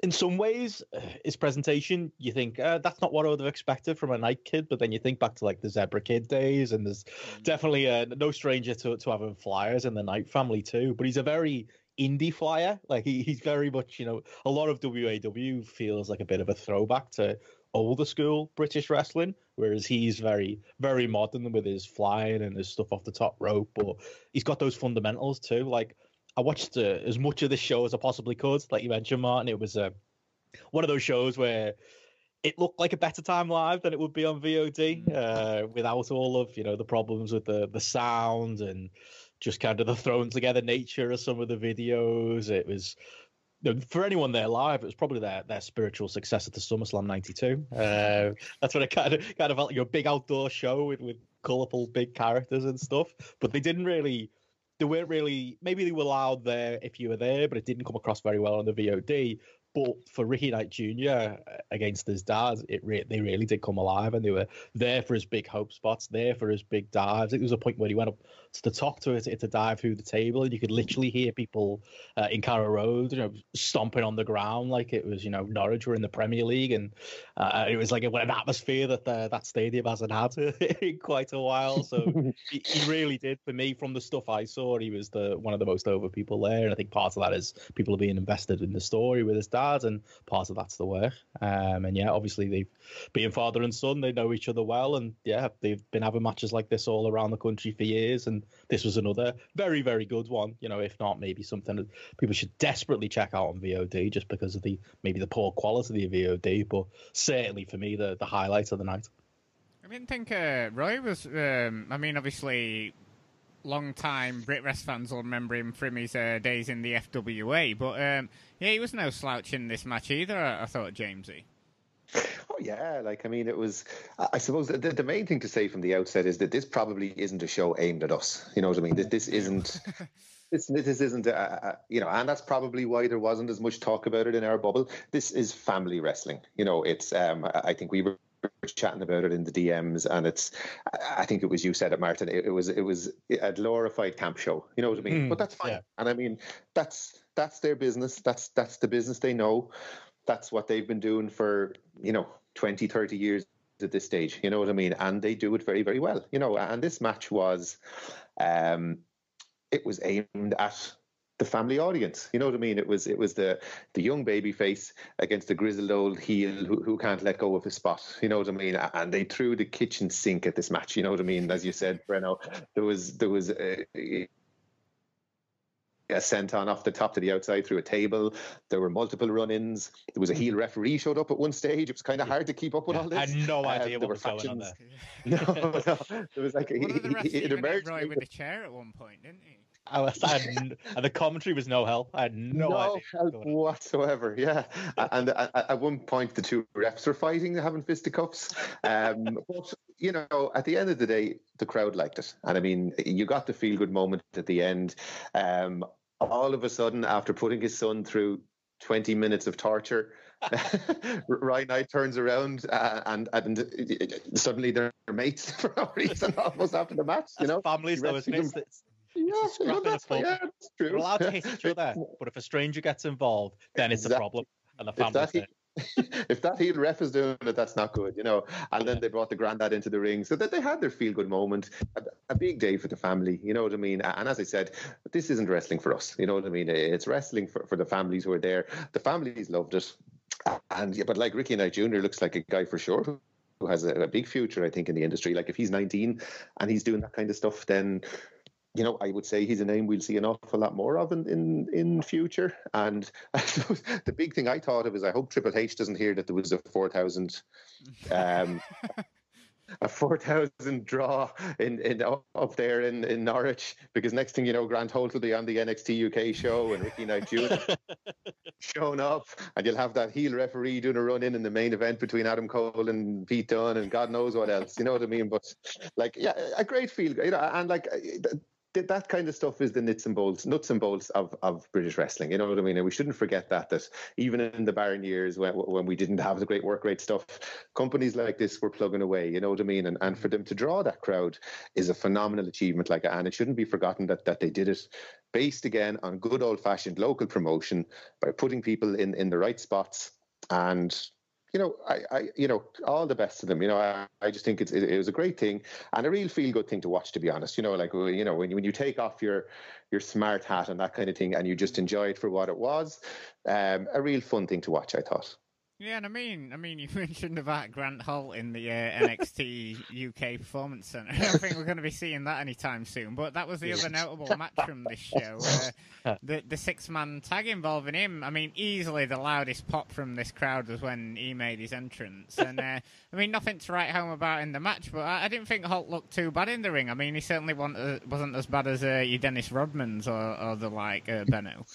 in some ways, his presentation, you think uh, that's not what I would have expected from a Knight kid, but then you think back to like the Zebra Kid days, and there's mm. definitely uh, no stranger to, to having flyers in the Knight family too. But he's a very indie flyer. Like he, he's very much, you know, a lot of WAW feels like a bit of a throwback to older school British wrestling, whereas he's very, very modern with his flying and his stuff off the top rope. But he's got those fundamentals too. Like I watched uh, as much of this show as I possibly could. Like you mentioned, Martin, it was uh, one of those shows where it looked like a better time live than it would be on VOD, mm. uh, without all of you know the problems with the the sound and just kind of the thrown together nature of some of the videos. It was for anyone there live, it was probably their, their spiritual successor to SummerSlam '92. Uh, that's what it kind of kind of felt like a big outdoor show with with colourful big characters and stuff. But they didn't really they weren't really maybe they were loud there if you were there, but it didn't come across very well on the VOD. But for Ricky Knight Jr. Uh, against his dad, it re- they really did come alive, and they were there for his big hope spots, there for his big dives. It was a point where he went up to the top to it to dive through the table, and you could literally hear people uh, in Carrow Road, you know, stomping on the ground like it was, you know, Norwich were in the Premier League, and uh, it was like an atmosphere that the, that stadium hasn't had in quite a while. So he, he, really did for me. From the stuff I saw, he was the one of the most over people there, and I think part of that is people are being invested in the story with his dad and part of that's the work. Um, and yeah, obviously they, being father and son, they know each other well, and yeah, they've been having matches like this all around the country for years, and this was another very, very good one. You know, if not, maybe something that people should desperately check out on VOD just because of the maybe the poor quality of the VOD, but certainly for me the the highlight of the night. I didn't think uh, Roy was. Um, I mean, obviously, long time Brit Wres fans will remember him from his uh, days in the FWA. But um, yeah, he was no slouch in this match either. I, I thought Jamesy. Oh yeah, like I mean, it was. I suppose the, the main thing to say from the outset is that this probably isn't a show aimed at us. You know what I mean? This, this isn't. This, this isn't, a, a, you know, and that's probably why there wasn't as much talk about it in our bubble. This is family wrestling. You know, it's. Um, I think we were chatting about it in the DMs, and it's. I think it was you said it, Martin. It, it was it was a glorified camp show. You know what I mean? Mm, but that's fine. Yeah. And I mean, that's that's their business. That's that's the business they know. That's what they've been doing for you know 20, 30 years at this stage. You know what I mean? And they do it very very well. You know, and this match was. Um, it was aimed at the family audience. You know what I mean? It was it was the the young baby face against the grizzled old heel who, who can't let go of his spot. You know what I mean? And they threw the kitchen sink at this match. You know what I mean? As you said, Breno, there was there was. Uh, a senton off the top to the outside through a table. There were multiple run-ins. There was a heel referee showed up at one stage. It was kind of hard to keep up with Yeah, all this. I had no Uh, idea there what were was going on there. No, no. There was like One of the refs it, it even hit emerged. Roy with a chair at one point, didn't he? I was, I had, and the commentary was no help. I had no, idea. help whatsoever. Yeah, and at, at one point the two refs were fighting, they're having fisticuffs. Um, but you know, at the end of the day, the crowd liked it, and I mean, you got the feel good moment at the end. Um, all of a sudden, after putting his son through 20 minutes of torture. Ryan Knight turns around uh, and and suddenly they're mates for no reason almost after the match. You know, Families, though, isn't it? It's- yeah, It's a you know, scrap in a that's, yeah, that's true. They're allowed to hit each other, but if a stranger gets involved, then it's a problem. And the If family's that, there. if that heel ref is doing it, that's not good, you know. And then they brought the granddad into the ring, so that they had their feel good moment. A, a big day for the family, you know what I mean. And as I said, this isn't wrestling for us, you know what I mean. It's wrestling for, for the families who are there. The families loved it, and yeah, but like Ricky Knight Jr. looks like a guy for sure who- who has a, a big future, I think, in the industry. Like if he's 19 and he's doing that kind of stuff, then you know, I would say he's a name we'll see an awful lot more of in in, in future. And the big thing I thought of is I hope Triple H doesn't hear that there was a four thousand um, a four thousand draw in, in up there in, in Norwich because next thing you know, Grant Holt will be on the NXT UK show and Ricky Knight Jr. showing up, and you'll have that heel referee doing a run in in the main event between Adam Cole and Pete Dunne and God knows what else. You know what I mean? But like, yeah, a great feel, you know, and like. Th- That kind of stuff is the nuts and bolts, nuts and bolts of, of British wrestling. You know what I mean? And we shouldn't forget that. That even in the barren years when when we didn't have the great work rate stuff, companies like this were plugging away. You know what I mean? And and for them to draw that crowd is a phenomenal achievement. Like, and it shouldn't be forgotten that that they did it based again on good old fashioned local promotion by putting people in in the right spots and you know I, I you know all the best to them. You know I, I just think it's it, it was a great thing and a real feel good thing to watch to be honest. You know like you know when you, when you take off your your smart hat and that kind of thing and you just enjoy it for what it was um a real fun thing to watch I thought Yeah, and I mean, I mean, you mentioned about Grant Holt in the uh, NXT UK Performance Center. I don't think we're going to be seeing that anytime soon. But that was the other notable match from this show. Uh, the the six man tag involving him. I mean, easily the loudest pop from this crowd was when he made his entrance. And uh, I mean, nothing to write home about in the match, but I, I didn't think Holt looked too bad in the ring. I mean, he certainly wasn't, uh, wasn't as bad as uh, your Dennis Rodmans or, or the like, uh, Benno.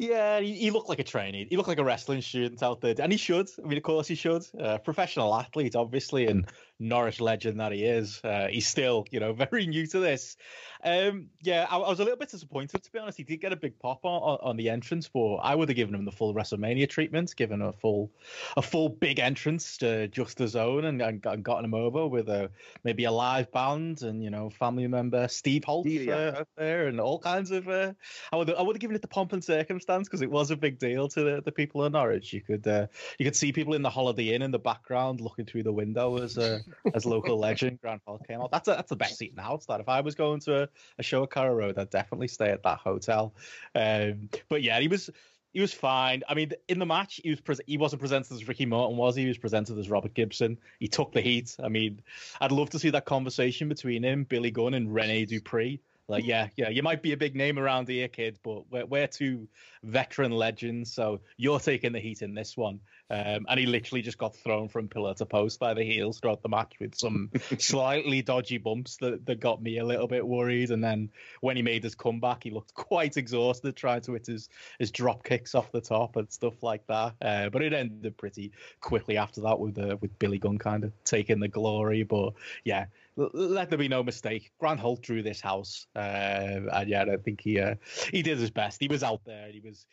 Yeah, he, he looked like a trainee. He looked like a wrestling student out there, and he should. I mean, of course, he should. Uh, professional athlete, obviously, and Norwich legend that he is. Uh, he's still, you know, very new to this. Um, yeah, I, I was a little bit disappointed to be honest. He did get a big pop on, on, on the entrance, but I would have given him the full WrestleMania treatment, given a full, a full big entrance to just the zone, and, and, and gotten him over with a maybe a live band and you know family member Steve Holt Yeah. uh, up there and all kinds of. Uh, I would I would have given it the pomp and circumstance because it was a big deal to the, the people of Norwich. You could uh, you could see people in the Holiday Inn in the background looking through the window as uh, as local legend Grant Holt came out. That's a, that's the best seat in the house. That if I was going to a, a show at Carrow Road, I'd definitely stay at that hotel. Um, but yeah, he was he was fine. I mean, in the match, he was pre- he wasn't presented as Ricky Morton, was he? He was presented as Robert Gibson. He took the heat. I mean, I'd love to see that conversation between him, Billy Gunn, and Rene Dupree. Like, yeah, yeah, you might be a big name around here, kid, but we're, we're two veteran legends, so you're taking the heat in this one. Um, and he literally just got thrown from pillar to post by the heels throughout the match with some slightly dodgy bumps that, that got me a little bit worried. And then when he made his comeback, he looked quite exhausted trying to hit his, his drop kicks off the top and stuff like that. Uh, but it ended pretty quickly after that with uh, with Billy Gunn kind of taking the glory. But yeah, let there be no mistake. Grant Holt drew this house, uh, and yeah, I think he uh, he did his best. He was out there. He was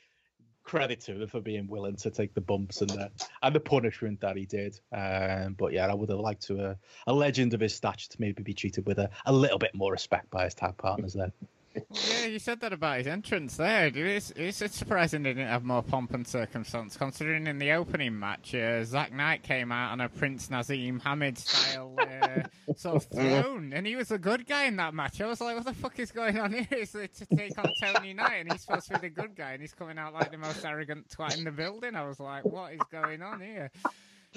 credit to him for being willing to take the bumps and the and the punishment that he did. Um, but yeah, I would have liked to uh, a legend of his stature to maybe be treated with a, a little bit more respect by his tag partners. Then Yeah, you said that about his entrance there. It's, it's, it's surprising they didn't have more pomp and circumstance, considering in the opening match, uh, Zack Knight came out on a Prince Naseem Hamed style uh, sort of throne, and he was a good guy in that match. I was like, what the fuck is going on here? To take on Tony Knight, and he's supposed to be the good guy, and he's coming out like the most arrogant twat in the building. I was like, what is going on here?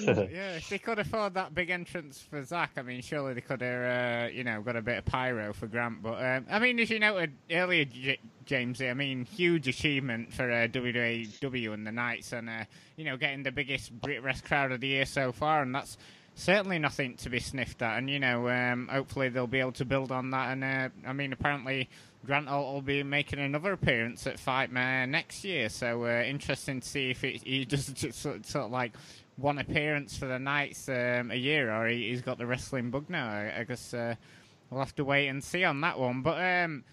yeah, if they could afford that big entrance for Zack, I mean, surely they could have, uh, you know, got a bit of pyro for Grant. But um, I mean, as you noted earlier, J- James, I mean, huge achievement for uh, WAW and the Knights, and uh, you know, getting the biggest Brit Wres crowd of the year so far, and that's certainly nothing to be sniffed at. And you know, um, hopefully they'll be able to build on that. And uh, I mean, apparently Grant will, will, be making another appearance at Fight Fightmare next year. So uh, interesting to see if it, he does sort of like one appearance for the Knights um, a year, or he, has got the wrestling bug now. I, I guess uh, we'll have to wait and see on that one. But um,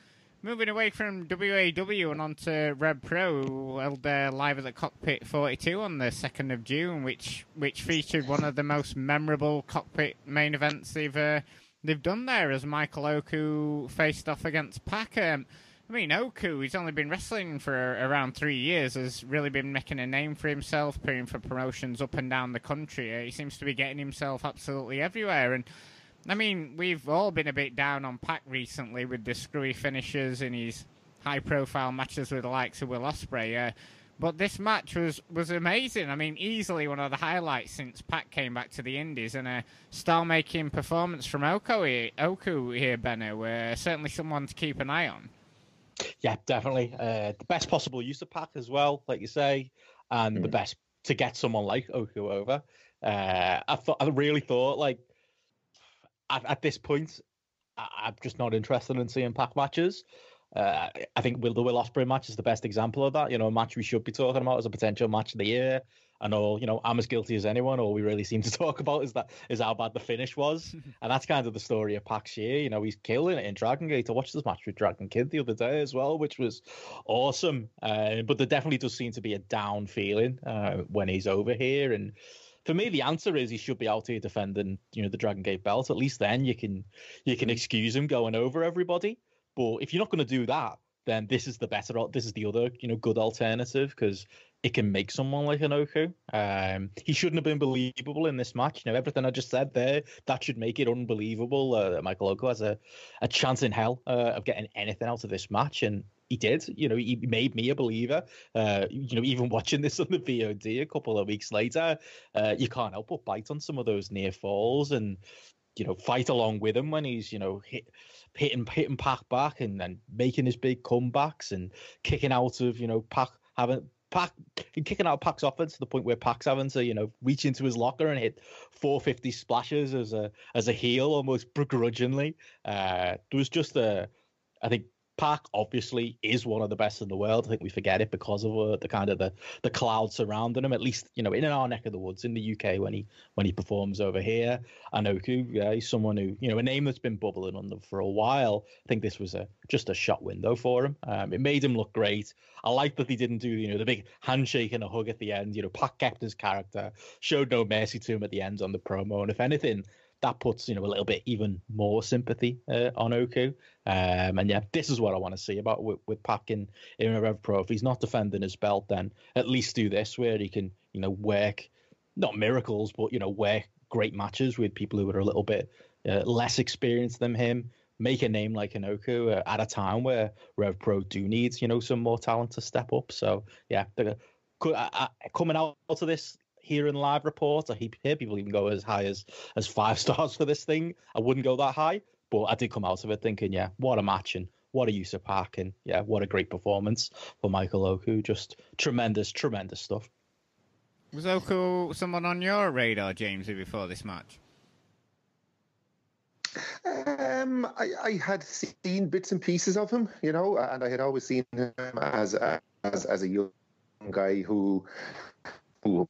moving away from WAW and on to Rev Pro, held uh, live at the Cockpit 42 on the 2nd of June, which which featured one of the most memorable Cockpit main events they've uh, they've done there as Michael Oku faced off against Pac. Um, I mean, Oku, he's only been wrestling for around three years, has really been making a name for himself, appearing for promotions up and down the country. Uh, he seems to be getting himself absolutely everywhere. And I mean, we've all been a bit down on Pac recently with the screwy finishes in his high profile matches with the likes of Will Ospreay. Uh, but this match was, was amazing. I mean, easily one of the highlights since Pac came back to the Indies, and a star-making performance from Oku here, Oku here Benno. Uh, certainly someone to keep an eye on. Yeah, definitely. Uh, the best possible use of Pac as well, like you say, and mm. the best to get someone like Oku over. Uh, I thought, I really thought, like, at, at this point, I, am just not interested in seeing Pac matches. Uh, I think Will the Will Ospreay match is the best example of that. You know, a match we should be talking about as a potential match of the year. I all, you know, I'm as guilty as anyone. All we really seem to talk about is that is how bad the finish was, and that's kind of the story of Pac Shea. You know, he's killing it in Dragon Gate. I watched this match with Dragon Kid the other day as well, which was awesome. Uh, but there definitely does seem to be a down feeling uh, when he's over here, and for me, the answer is he should be out here defending, you know, the Dragon Gate belt. At least then you can you can excuse him going over everybody. But if you're not going to do that, then this is the better. This is the other, you know, good alternative because it can make someone like an Oku. Um, he shouldn't have been believable in this match. You know, everything I just said there, that should make it unbelievable. Uh, Michael Oku has a, a chance in hell uh, of getting anything out of this match, and he did. You know, he made me a believer. Uh, you know, even watching this on the VOD a couple of weeks later, uh, you can't help but bite on some of those near falls and you know fight along with him when he's you know hit hitting hitting Pac back and then making his big comebacks and kicking out of you know Pac having Pac kicking out Pac's offense to the point where Pac's having to you know reach into his locker and hit 450 splashes as a as a heel almost begrudgingly. Uh, there was just a I think Pac obviously is one of the best in the world. I think we forget it because of uh, the kind of the the cloud surrounding him. At least you know in our neck of the woods in the UK when he when he performs over here. Anoku, yeah, he's someone who you know a name that's been bubbling on them for a while. I think this was a just a shot window for him. Um, it made him look great. I like that he didn't do you know the big handshake and a hug at the end. You know, Pac kept his character, showed no mercy to him at the end on the promo, and if anything that puts you know a little bit even more sympathy uh, on Oku. Um, and yeah, this is what I want to see about with, with Pac in, in a Rev Pro. If he's not defending his belt, then at least do this where he can you know work not miracles, but you know work great matches with people who are a little bit uh, less experienced than him. Make a name like an Oku uh, at a time where Rev Pro do need you know some more talent to step up. So yeah, uh, coming out of this hearing live reports. I hear people even go as high as as five stars for this thing. I wouldn't go that high, but I did come out of it thinking, yeah, what a match and what a use of Pac and yeah, what a great performance for Michael Oku. Just tremendous, tremendous stuff. Was Oku someone on your radar, James, before this match? Um, I, I, had seen bits and pieces of him, you know, and I had always seen him as as as a young guy who who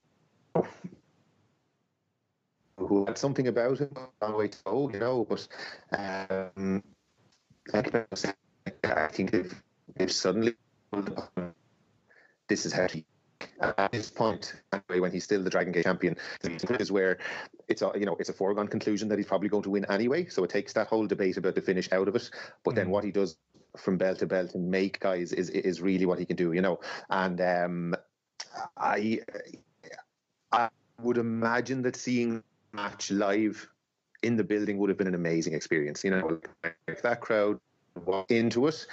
who had something about him on the way to go, you know. But um, I think they've, they've suddenly this is how he at this point, anyway, when he's still the Dragon Gate champion, is where it's a you know it's a foregone conclusion that he's probably going to win anyway. So it takes that whole debate about the finish out of it. But mm. then what he does from belt to belt and make guys is is really what he can do, you know. And um, I I would imagine that seeing match live in the building would have been an amazing experience. You know, that crowd walked into it.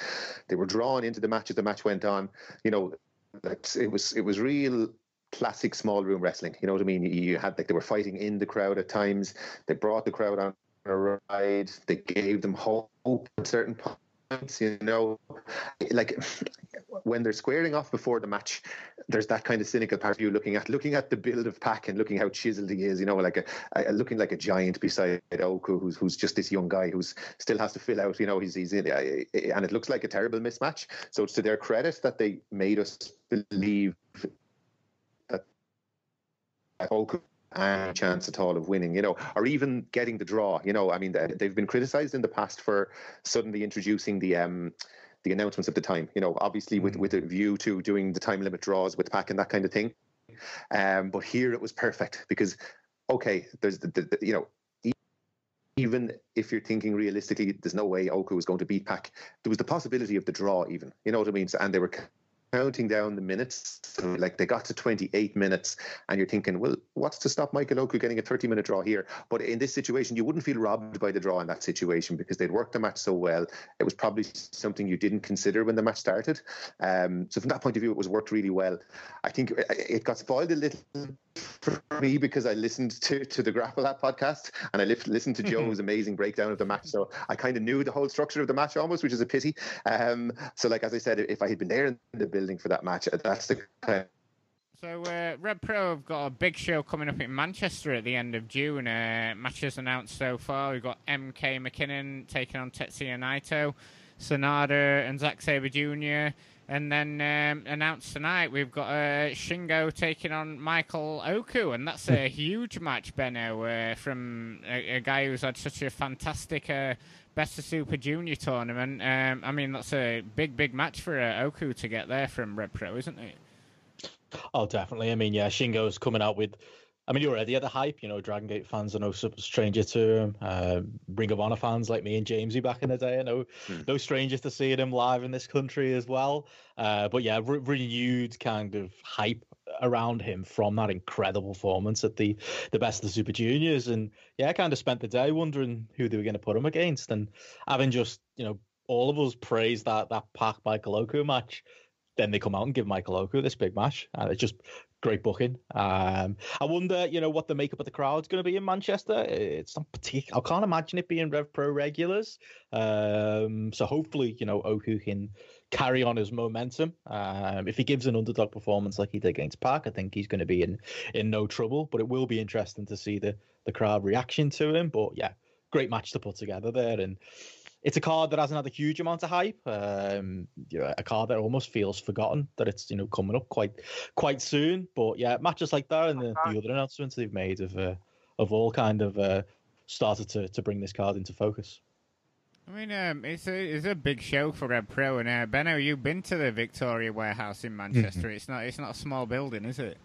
They were drawn into the match as the match went on. You know, it was it was real classic small room wrestling. You know what I mean? You had like they were fighting in the crowd at times. They brought the crowd on a ride. They gave them hope at certain points. You know, like when they're squaring off before the match, there's that kind of cynical part of you looking at looking at the build of PAC and looking how chiseled he is. You know, like a, a looking like a giant beside Oku, who's who's just this young guy who's still has to fill out. You know, he's he's in, eh, and it looks like a terrible mismatch. So it's to their credit that they made us believe that Oku any chance at all of winning, you know, or even getting the draw. You know, I mean, they've been criticised in the past for suddenly introducing the um, the announcements of the time. You know, obviously with mm. with a view to doing the time limit draws with PAC and that kind of thing. Um, but here it was perfect because, okay, there's the, the, the you know even if you're thinking realistically, there's no way Oku was going to beat PAC. There was the possibility of the draw, even. You know what I mean? So, and they were counting down the minutes. So like they got to 28 minutes, and you're thinking, well, what's to stop Michael Oku getting a 30 minute draw here? But in this situation, you wouldn't feel robbed by the draw in that situation because they'd worked the match so well. It was probably something you didn't consider when the match started. Um, so from that point of view, it was worked really well. I think it got spoiled a little for me because I listened to to the Grapple App podcast and I listened to Joe's amazing breakdown of the match. So I kind of knew the whole structure of the match almost, which is a pity. Um, so like as I said, if I had been there in the building for that match, that's the kind so uh, Rev Pro have got a big show coming up in Manchester at the end of June. Uh, matches announced so far. We've got MK McKinnon taking on Tetsuya Naito, Sanada and Zack Sabre Jr. And then um, announced tonight, we've got uh, Shingo taking on Michael Oku, and that's a huge match, Benno, uh, from a, a, guy who's had such a fantastic uh, Best of Super Junior tournament. Um, I mean, that's a big, big match for uh, Oku to get there from Rev Pro, isn't it? Oh, definitely. I mean, yeah, Shingo's coming out with I mean, you're already at the hype. You know, Dragon Gate fans are no stranger to him. Uh, Ring of Honor fans like me and Jamesy back in the day are no, mm. no strangers to seeing him live in this country as well. Uh, but yeah, re- renewed kind of hype around him from that incredible performance at the the best of the Super Juniors. And yeah, I kind of spent the day wondering who they were going to put him against. And having just, you know, all of us praised that that PAC Michael Oku match then they come out and give Michael Oku this big match. And it's just great booking. Um, I wonder, you know, what the makeup of the crowd's going to be in Manchester. It's not particular. I can't imagine it being Rev Pro regulars. Um, so hopefully, you know, Oku can carry on his momentum. Um, if he gives an underdog performance like he did against Pac, I think he's going to be in in no trouble. But it will be interesting to see the the crowd reaction to him. But yeah, great match to put together there and it's a card that hasn't had a huge amount of hype. Um, you know, a card that almost feels forgotten that it's you know coming up quite quite soon. But yeah, matches like that and the, the other announcements they've made have uh, of all kind of uh, started to to bring this card into focus. I mean, um, it's a it's a big show for Rev Pro, and uh, Benno, you've been to the Victoria Warehouse in Manchester. Mm-hmm. It's not it's not a small building, is it?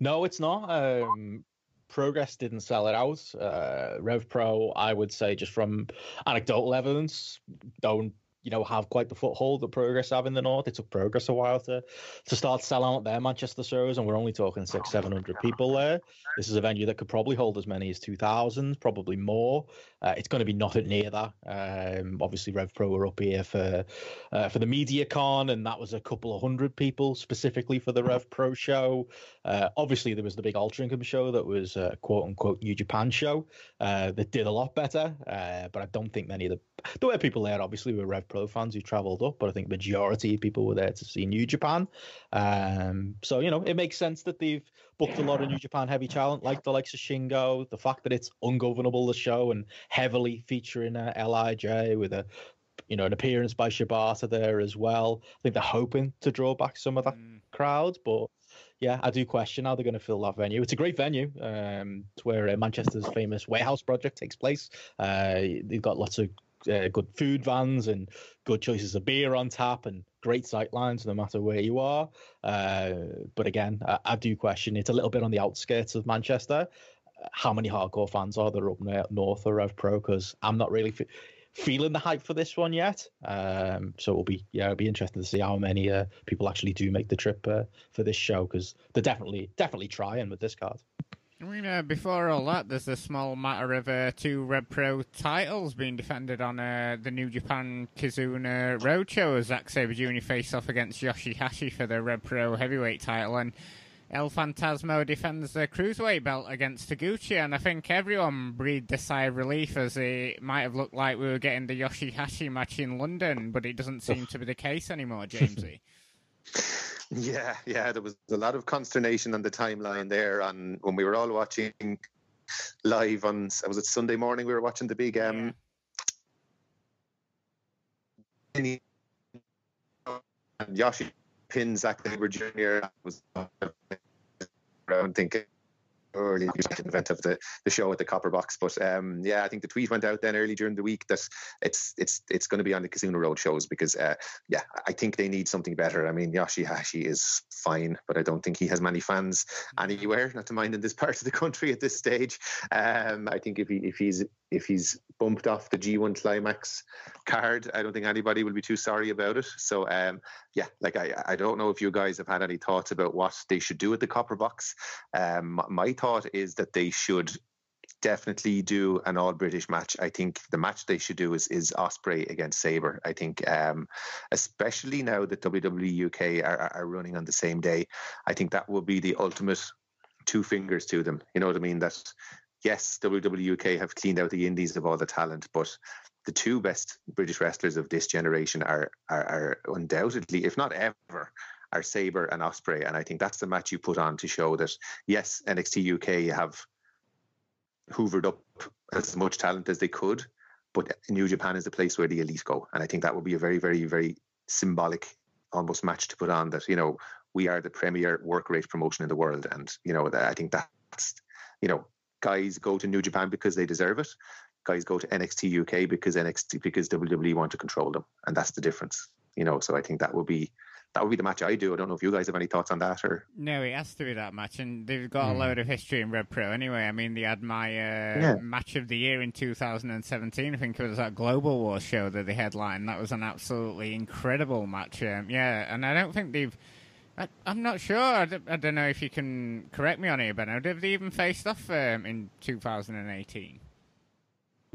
No, it's not. Um, Progress didn't sell it out. Uh, Rev Pro, I would say, just from anecdotal evidence, don't you know, have quite the foothold that Progress have in the north. It took Progress a while to to start selling out their Manchester shows, and we're only talking six, seven hundred people there. This is a venue that could probably hold as many as two thousand, probably more. Uh, it's going to be nothing near that. Um, obviously, Rev Pro were up here for uh, for the MediaCon, and that was a couple of hundred people specifically for the Rev Pro show. Uh, obviously, there was the big Altrincham show that was a quote unquote New Japan show uh, that did a lot better, uh, but I don't think many of the there were people there, obviously, were Rev Pro fans who travelled up, but I think majority of people were there to see New Japan. Um, so you know, it makes sense that they've booked a lot of New Japan heavy talent, like the likes of Shingo. The fact that it's ungovernable the show and heavily featuring uh, Lij with a you know an appearance by Shibata there as well. I think they're hoping to draw back some of that mm. crowd, but yeah, I do question how they're going to fill that venue. It's a great venue. Um, it's where uh, Manchester's famous warehouse project takes place. Uh, they've got lots of uh, good food vans and good choices of beer on tap and great sight lines no matter where you are. Uh, but again, I, I, do question it's a little bit on the outskirts of Manchester. How many hardcore fans are there up north or Rev Pro? Because I'm not really fe- feeling the hype for this one yet. Um, so it'll be yeah, it'll be interesting to see how many uh, people actually do make the trip uh, for this show because they're definitely definitely trying with this card. Uh, before all that, there's a small matter of uh, two Rev Pro titles being defended on uh, the New Japan Kizuna Roadshow as Zack Sabre Jr. face off against Yoshihashi for the Rev Pro heavyweight title, and El Phantasmo defends the cruiserweight belt against Taguchi, and I think everyone breathed a sigh of relief as it might have looked like we were getting the Yoshihashi match in London, but it doesn't seem to be the case anymore, Jamesy. Yeah, yeah, there was a lot of consternation on the timeline there, and when we were all watching live on was it Sunday morning we were watching the big um yeah. and Yoshi pin Zack Sabre Jr. I was around thinking early event of the, the show at the Copper Box. But um, yeah, I think the tweet went out then early during the week that it's it's it's going to be on the Kizuna Road shows because uh, yeah, I think they need something better. I mean, Yoshihashi is fine, but I don't think he has many fans anywhere, not to mind in this part of the country at this stage. Um, I think if he if he's if he's bumped off the G1 Climax card, I don't think anybody will be too sorry about it. So um, yeah, like I I don't know if you guys have had any thoughts about what they should do with the Copper Box. Um, my thought is that they should definitely do an all British match. I think the match they should do is is Ospreay against Sabre. I think, um, especially now that WWE UK are, are running on the same day, I think that will be the ultimate two fingers to them. You know what I mean? That yes, WWE have cleaned out the indies of all the talent, but the two best British wrestlers of this generation are are, are undoubtedly, if not ever, are Sabre and Ospreay, and I think that's the match you put on to show that yes, NXT UK have hoovered up as much talent as they could, but New Japan is the place where the elite go, and I think that would be a very, very, very symbolic, almost match to put on. That you know we are the premier work rate promotion in the world, and you know I think that's you know guys go to New Japan because they deserve it. Guys go to NXT UK because NXT because WWE want to control them, and that's the difference. You know, so I think that would be that would be the match I do. I don't know if you guys have any thoughts on that or. No, it has to be that match, and they've got mm. a hmm. load of history in Rev Pro anyway. I mean, they had my uh, yeah. match of the year in 2017. I think it was that Global War show that they headlined. That was an absolutely incredible match. Um, yeah, and I don't think they've. I, am not sure. I d- I don't know if you can correct me on here, Benno. Did they even faced off um, in 2018?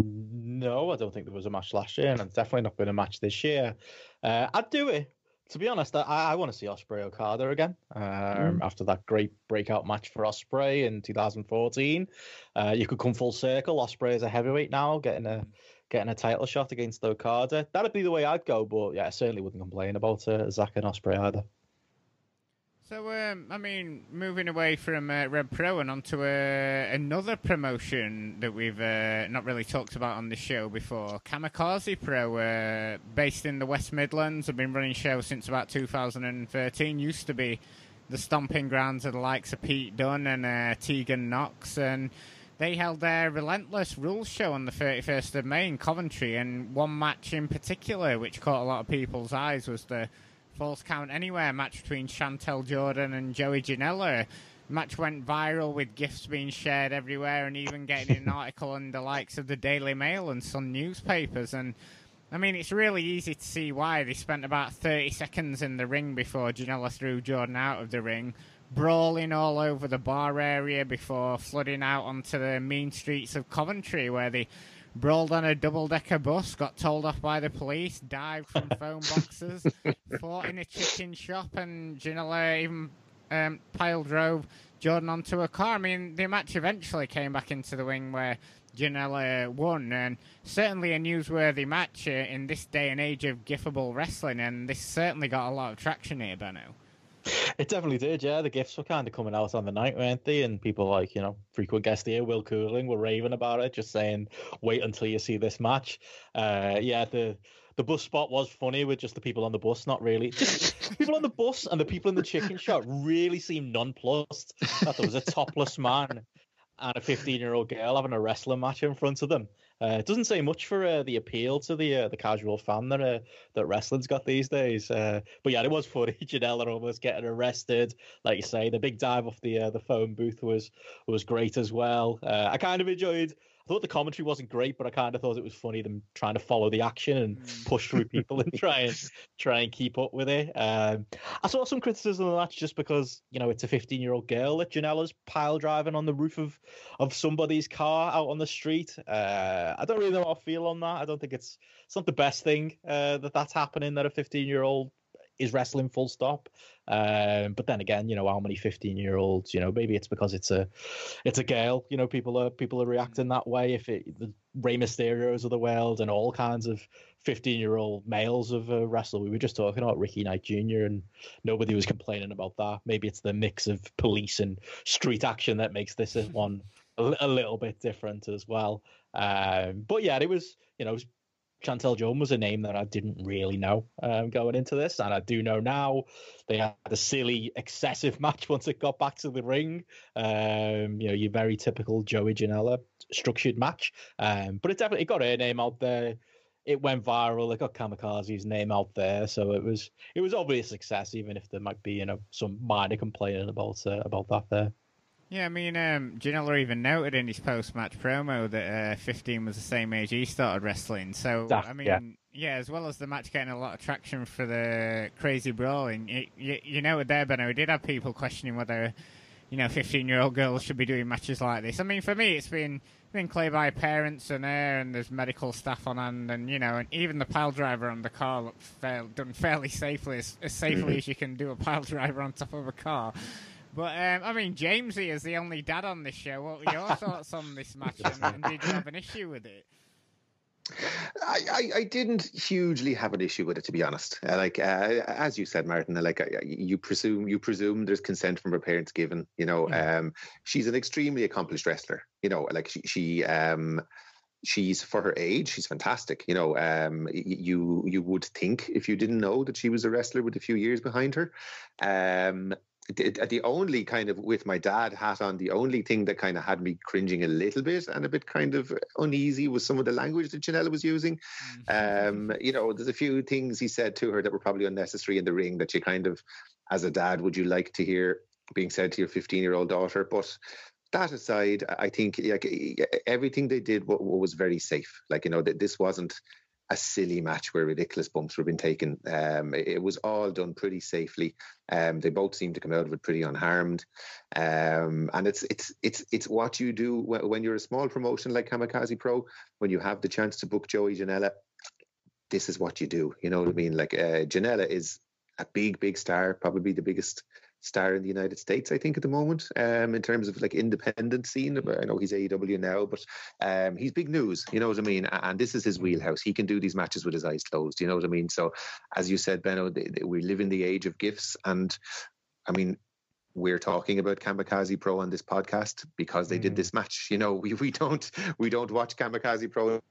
No, I don't think there was a match last year, and it's definitely not been a match this year. Uh, I'd do it to be honest, I, I want to see Ospreay Okada again um, mm. after that great breakout match for Ospreay in 2014. Uh, you could come full circle. Ospreay is a heavyweight now, getting a getting a title shot against Okada. That'd be the way I'd go, but yeah, I certainly wouldn't complain about uh, Zack and Ospreay either. So, um, I mean, moving away from uh, Rev Pro and onto uh, another promotion that we've uh, not really talked about on the show before, Kamikaze Pro, uh, based in the West Midlands, have been running shows since about 2013. Used to be the stomping grounds of the likes of Pete Dunne and uh, Tegan Knox, and they held their Relentless Rules show on the 31st of May in Coventry, and one match in particular, which caught a lot of people's eyes, was the Falls Count Anywhere match between Chantal Jordan and Joey Janela. Match went viral with gifs being shared everywhere and even getting an article in the likes of the Daily Mail and some newspapers. And I mean, it's really easy to see why they spent about 30 seconds in the ring before Janela threw Jordan out of the ring, brawling all over the bar area before flooding out onto the mean streets of Coventry, where they brawled on a double decker bus, got told off by the police, dived from phone boxes, fought in a chicken shop, and Janela even um, pile drove Jordan onto a car. I mean, the match eventually came back into the wing where Janela won, and certainly a newsworthy match uh, in this day and age of giftable wrestling, and this certainly got a lot of traction here, Benno. It definitely did, yeah. The gifts were kind of coming out on the night, weren't they? And people like, you know, frequent guest here, Will Cooling, were raving about it, just saying, wait until you see this match. Uh, yeah, the the bus spot was funny with just the people on the bus, not really. People on the bus and the people in the chicken shop really seemed nonplussed that there was a topless man and a 15 year old girl having a wrestling match in front of them. Uh, it doesn't say much for uh, the appeal to the uh, the casual fan that uh, that wrestling's got these days. Uh, but yeah, it was funny. Janela almost getting arrested, like you say. The big dive off the uh, the phone booth was was great as well. I kind of enjoyed. I thought the commentary wasn't great, but I kind of thought it was funny them trying to follow the action and mm. push through people and try and try and keep up with it. Um, I saw some criticism of that just because you know it's a 15 year old girl that Janela's pile driving on the roof of of somebody's car out on the street. Uh, I don't really know how I feel on that. I don't think it's it's not the best thing uh, that that's happening that a 15 year old is wrestling full stop. Um, but then again, you know, how many 15 year olds, you know, maybe it's because it's a it's a girl, you know, people are people are reacting that way. If it the Rey Mysterios of the world and all kinds of 15 year old males of uh, wrestle. We were just talking about Ricky Knight Jr. and nobody was complaining about that. Maybe it's the mix of police and street action that makes this one a, a little bit different as well. Um, but yeah, it was, you know, Chantal Jordan was a name that I didn't really know um, going into this, and I do know now. They had a silly, excessive match once it got back to the ring. Um, you know, your very typical Joey Janela structured match, um, but it definitely it got her name out there. It went viral. It got Kamikaze's name out there, so it was it was obvious success, even if there might be you know some minor complaining about uh, about that there. Yeah, I mean, um, Janela even noted in his post-match promo that uh, 15 was the same age he started wrestling. So, I mean, yeah. yeah. as well as the match getting a lot of traction for the crazy brawling, you, you, you know, there, Benno, we did have people questioning whether, you know, 15-year-old girls should be doing matches like this. I mean, for me, it's been been clear by parents and there, and there's medical staff on hand, and you know, and even the pile driver on the car looked fair, done fairly safely, as, as safely mm-hmm. as you can do a pile driver on top of a car. But um, I mean, Jamesy is the only dad on this show. What were your thoughts on this match, and, and did you have an issue with it? I, I, I, didn't hugely have an issue with it, to be honest. Uh, like uh, as you said, Martin, like uh, you presume you presume there's consent from her parents given. You know, mm. um, she's an extremely accomplished wrestler. You know, like she, she um, she's for her age, she's fantastic. You know, um, you you would think if you didn't know that she was a wrestler with a few years behind her. Um, the, the only kind of with my dad hat on, the only thing that kind of had me cringing a little bit and a bit kind of uneasy was some of the language that Janela was using. Mm-hmm. Um, you know, there's a few things he said to her that were probably unnecessary in the ring that you kind of, as a dad, would you like to hear being said to your 15 year old daughter? But that aside, I think like everything they did was very safe. Like you know, that this wasn't a silly match where ridiculous bumps were being taken. Um, it, was all done pretty safely. Um, they both seemed to come out of it pretty unharmed. Um, and it's it's it's it's what you do when, when, you're a small promotion like Kamikaze Pro, when you have the chance to book Joey Janela. This is what you do. You know what I mean? Like uh, Janela is a big, big star, probably the biggest star in the United States, I think, at the moment, um, in terms of like independent scene. I know he's AEW now, but um, he's big news. You know what I mean? And this is his wheelhouse. He can do these matches with his eyes closed. You know what I mean? So, as you said, Benno, we live in the age of gifts, and I mean, we're talking about Kamikaze Pro on this podcast because they mm. did this match. You know, we, we don't we don't watch Kamikaze Pro on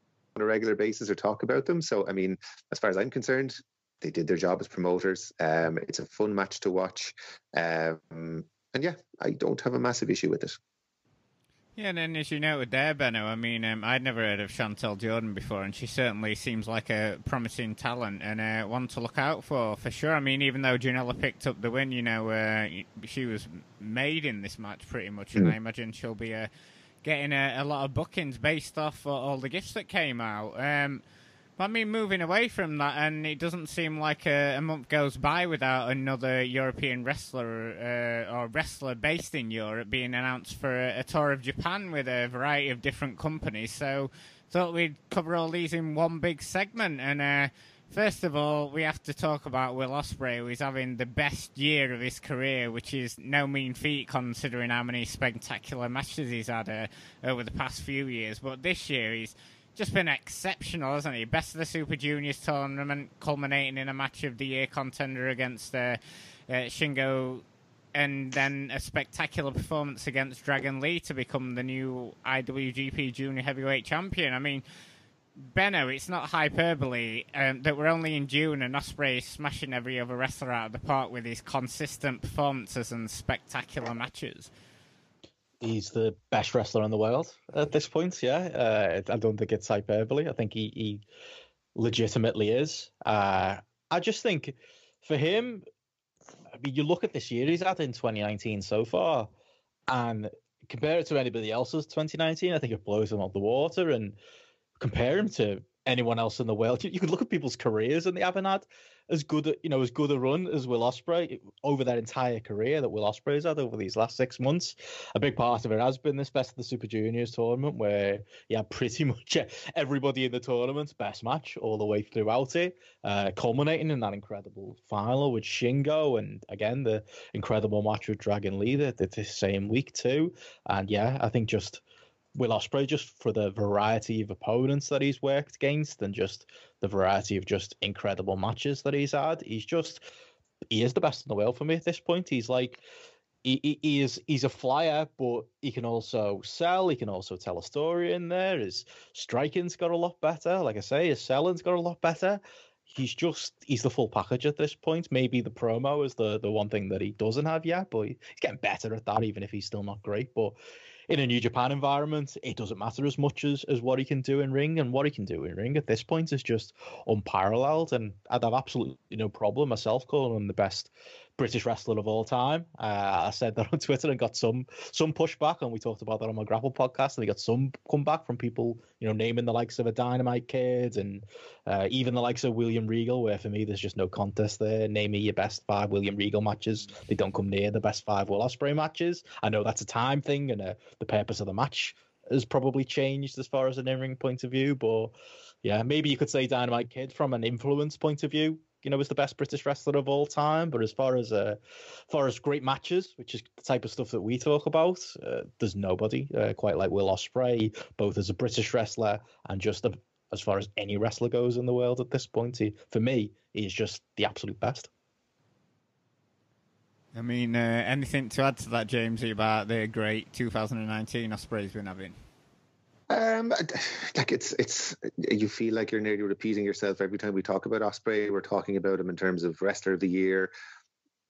a regular basis or talk about them. So, I mean, as far as I'm concerned, they did their job as promoters. Um, it's a fun match to watch. Um, and yeah, I don't have a massive issue with it. Yeah, and then as you noted there, Benno, I mean, um, I'd never heard of Chantal Jordan before, and she certainly seems like a promising talent and uh, one to look out for, for sure. I mean, even though Janela picked up the win, you know, uh, she was made in this match pretty much, and mm. I imagine she'll be uh, getting a, a, lot of bookings based off all the gifts that came out. Um, I mean, moving away from that, and it doesn't seem like a, a month goes by without another European wrestler uh, or wrestler based in Europe being announced for a, a, tour of Japan with a variety of different companies. So, thought we'd cover all these in one big segment. And uh, first of all, we have to talk about Will Ospreay, who is having the best year of his career, which is no mean feat considering how many spectacular matches he's had uh, over the past few years. But this year, he's just been exceptional, hasn't he? Best of the Super Juniors tournament, culminating in a match of the year contender against uh, uh, Shingo, and then a spectacular performance against Dragon Lee to become the new IWGP Junior Heavyweight Champion. I mean, Benno, it's not hyperbole um, that we're only in June and Ospreay is smashing every other wrestler out of the park with his consistent performances and spectacular matches he's the best wrestler in the world at this point. Yeah, uh, I don't think it's hyperbole. I think he, he legitimately is. Uh, I just think for him, I mean, you look at this year he's had in 2019 so far, and compare it to anybody else's 2019, I think it blows them out the water. And compare him to anyone else in the world, you, could look at people's careers and they haven't had as good, you know, as good a run as Will Ospreay over their entire career that Will Ospreay's had over these last six months. A big part of it has been this best of the Super Juniors tournament, where yeah, pretty much everybody in the tournament's best match all the way throughout it, uh, culminating in that incredible final with Shingo, and again the incredible match with Dragon Lee the, the same week too. And yeah, I think just Will Ospreay just for the variety of opponents that he's worked against and just the variety of just incredible matches that he's had. He's just he is the best in the world for me at this point. He's like he, he is he's a flyer, but he can also sell. He can also tell a story in there. His striking's got a lot better. Like I say, his selling's got a lot better. He's just he's the full package at this point. Maybe the promo is the the one thing that he doesn't have yet, but he's getting better at that, even if he's still not great. But in a New Japan environment, it doesn't matter as much as, as what he can do in ring. And what he can do in ring at this point is just unparalleled. And I'd have absolutely no problem myself calling him the best British wrestler of all time. Uh, I said that on Twitter and got some some pushback, and we talked about that on my Grapple podcast, and we got some comeback from people, you know, naming the likes of a Dynamite Kid and uh, even the likes of William Regal, where for me there's just no contest there. Name me your best five William Regal matches. They don't come near the best five Will Ospreay matches. I know that's a time thing, and uh, the purpose of the match has probably changed as far as an in-ring point of view, but yeah, maybe you could say Dynamite Kid from an influence point of view you know, is the best British wrestler of all time. But as far as uh, far as great matches, which is the type of stuff that we talk about, uh, there's nobody uh, quite like Will Ospreay, both as a British wrestler and just a, as far as any wrestler goes in the world at this point. He, for me, he's just the absolute best. I mean, uh, anything to add to that, Jamesy, about the great 2019 Ospreay's been having? Um, like it's it's you feel like you're nearly repeating yourself every time we talk about Ospreay. We're talking about him in terms of wrestler of the year,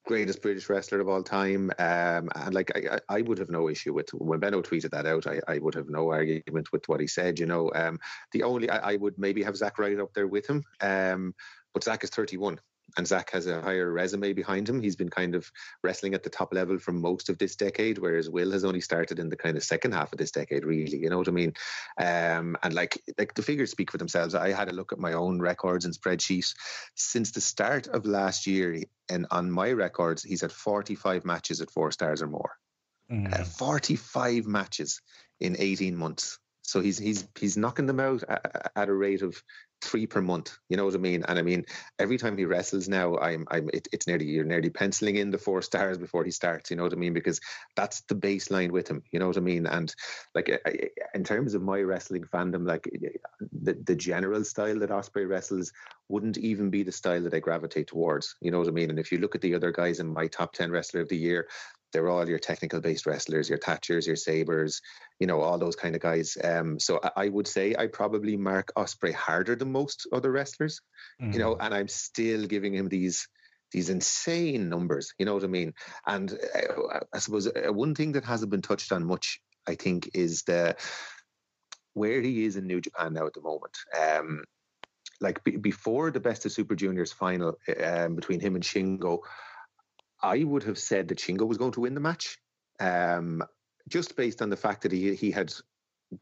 greatest British wrestler of all time. Um, and like I, I would have no issue with when Benno tweeted that out. I, I would have no argument with what he said. You know, um, the only I, I would maybe have Zack Sabre up there with him. Um, but Zack is 31 and Zack has a higher resume behind him. He's been kind of wrestling at the top level for most of this decade, whereas Will has only started in the kind of second half of this decade, really. You know what I mean? Um, and like like the figures speak for themselves. I had a look at my own records and spreadsheets since the start of last year, and on my records, he's had 45 matches at four stars or more. Mm. Uh, 45 matches in 18 months. So he's he's he's knocking them out at, at a rate of three per month. You know what I mean? And I mean, every time he wrestles now, I'm, I'm, it, it's nearly you're nearly penciling in the four stars before he starts. You know what I mean? Because that's the baseline with him. You know what I mean? And like in terms of my wrestling fandom, like the the general style that Ospreay wrestles wouldn't even be the style that I gravitate towards. You know what I mean? And if you look at the other guys in my top ten wrestler of the year, they're all your technical based wrestlers, your Thatchers, your Sabres, you know, all those kind of guys. Um, so I, I, would say I probably mark Ospreay harder than most other wrestlers, mm-hmm. you know, mm. and I'm still giving him these these insane numbers. You know what I mean? And uh, I suppose uh, one thing that hasn't been touched on much, I think, is the where he is in New Japan now at the moment. Um, like b- before the Best of Super Juniors final um, between him and Shingo, I would have said that Shingo was going to win the match, um, just based on the fact that he he had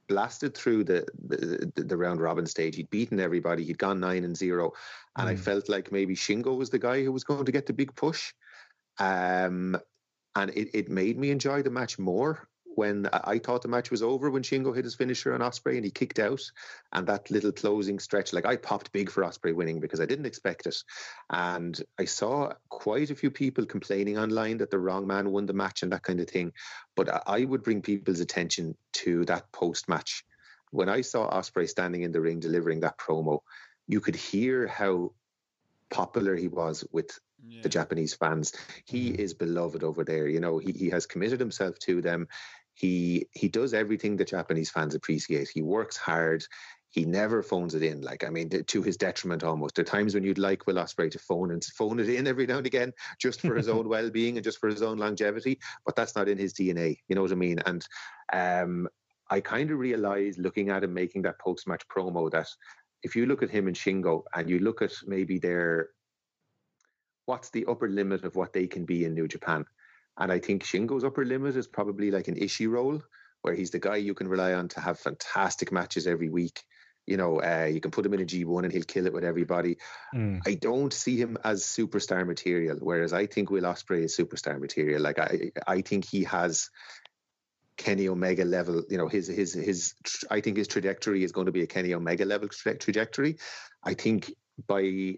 blasted through the, the, the round robin stage. He'd beaten everybody. He'd gone nine and zero, and mm. I felt like maybe Shingo was the guy who was going to get the big push. Um, and it, it made me enjoy the match more when I thought the match was over when Shingo hit his finisher on Ospreay and he kicked out, and that little closing stretch, like I popped big for Ospreay winning because I didn't expect it, and I saw quite a few people complaining online that the wrong man won the match and that kind of thing, but I would bring people's attention to that post match when I saw Ospreay standing in the ring delivering that promo. You could hear how popular he was with yeah. the Japanese fans. He mm-hmm. is beloved over there. You know, he, he has committed himself to them. He he does everything the Japanese fans appreciate. He works hard. He never phones it in. Like I mean, to his detriment almost. There are times when you'd like Will Ospreay to phone and phone it in every now and again, just for his own well-being and just for his own longevity. But that's not in his DNA. You know what I mean? And um, I kind of realized looking at him making that post-match promo that if you look at him and Shingo and you look at maybe their what's the upper limit of what they can be in New Japan And I think Shingo's upper limit is probably like an Ishii role, where he's the guy you can rely on to have fantastic matches every week. You know, uh, you can put him in a G1 and he'll kill it with everybody. Mm. I don't see him as superstar material, whereas I think Will Ospreay is superstar material. Like I, I think he has Kenny Omega level. You know, his his his. I think his trajectory is going to be a Kenny Omega level tra- trajectory. I think by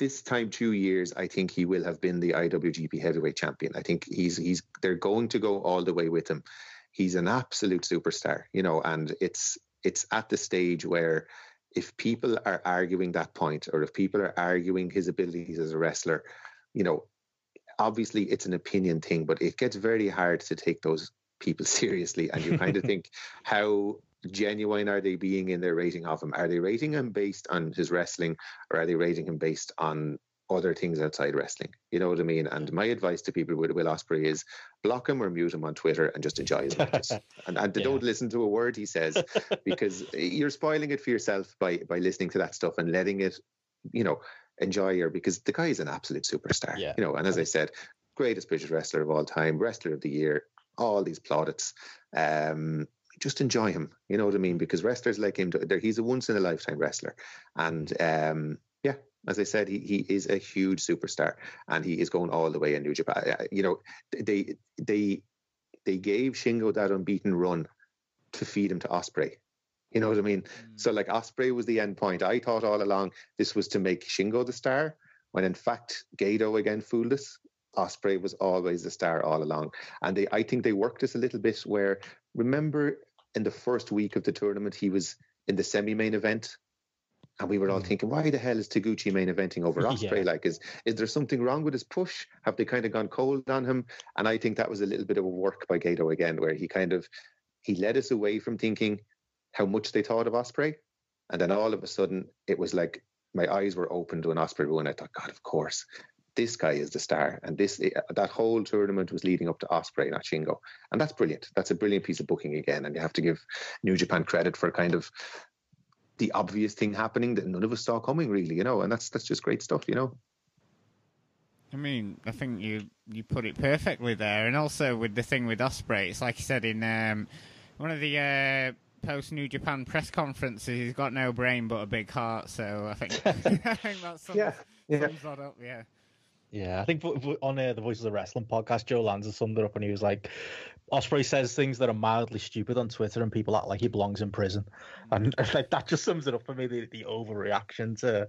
this time two years, I think he will have been the IWGP Heavyweight Champion. I think he's he's they're going to go all the way with him. He's an absolute superstar, you know, and it's it's at the stage where if people are arguing that point or if people are arguing his abilities as a wrestler, you know, obviously it's an opinion thing, but it gets very hard to take those people seriously. And you kind of think, how genuine are they being in their rating of him? Are they rating him based on his wrestling or are they rating him based on other things outside wrestling. You know what I mean? And my advice to people with Will Ospreay is block him or mute him on Twitter and just enjoy his matches. and, and yeah. don't listen to a word he says because you're spoiling it for yourself by by listening to that stuff and letting it, you know, enjoy her because the guy is an absolute superstar. Yeah. You know, and as I said, greatest British wrestler of all time, wrestler of the year, all these plaudits. Um, just enjoy him. You know what I mean? Because wrestlers like him, he's a once in a lifetime wrestler, and um, yeah, as I said, he, he is a huge superstar and he is going all the way in New Japan. You know, they they they gave Shingo that unbeaten run to feed him to Ospreay. You know what I mean? Mm. So like Ospreay was the end point. I thought all along this was to make Shingo the star, when in fact Gedo again fooled us. Ospreay was always the star all along, and they I think they worked this a little bit. Where remember in the first week of the tournament he was in the semi-main event and we were all mm. thinking, why the hell is Taguchi main eventing over Ospreay? Yeah. Like, is is there something wrong with his push? Have they kind of gone cold on him? And I think that was a little bit of a work by Gedo again, where he kind of he led us away from thinking how much they thought of Ospreay, and then all of a sudden it was like my eyes were open to an Ospreay run. I thought, God, of course, this guy is the star, and this eh, that whole tournament was leading up to Ospreay, not Shingo, and that's brilliant. That's a brilliant piece of booking again, and you have to give New Japan credit for kind of the obvious thing happening that none of us saw coming, really, you know, and that's that's just great stuff, you know. I mean, I think you you put it perfectly there, and also with the thing with Ospreay, it's like you said in um, one of the uh, post New Japan press conferences. He's got no brain but a big heart, so I think I think that sums, yeah, yeah. sums that up. Yeah. Yeah, I think on uh, the Voices of Wrestling podcast, Joe Lanza summed it up, and he was like, Ospreay says things that are mildly stupid on Twitter, and people act like he belongs in prison, and like that just sums it up for me. The, the overreaction to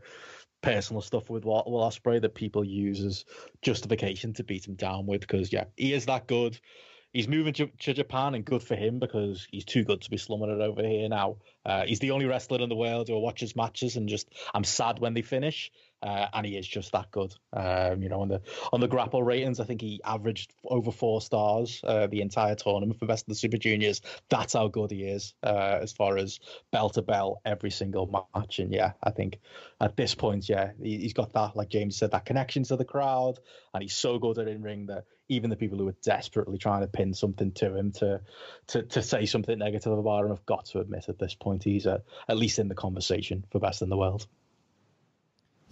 personal stuff with Will Ospreay that people use as justification to beat him down with, because yeah, he is that good. He's moving to, to, Japan, and good for him because he's too good to be slumming it over here now. Uh, he's the only wrestler in the world who watches matches, and just I'm sad when they finish uh, and he is just that good. Um, you know, on the on the grapple ratings, I think he averaged over four stars uh, the entire tournament for best of the Super Juniors. That's how good he is uh, as far as bell to bell every single match. And yeah, I think at this point, yeah, he, has got that, like James said, that connection to the crowd, and he's so good at in ring that even the people who are desperately trying to pin something to him to to to say something negative about him have got to admit at this point he's uh, at least in the conversation for best in the world.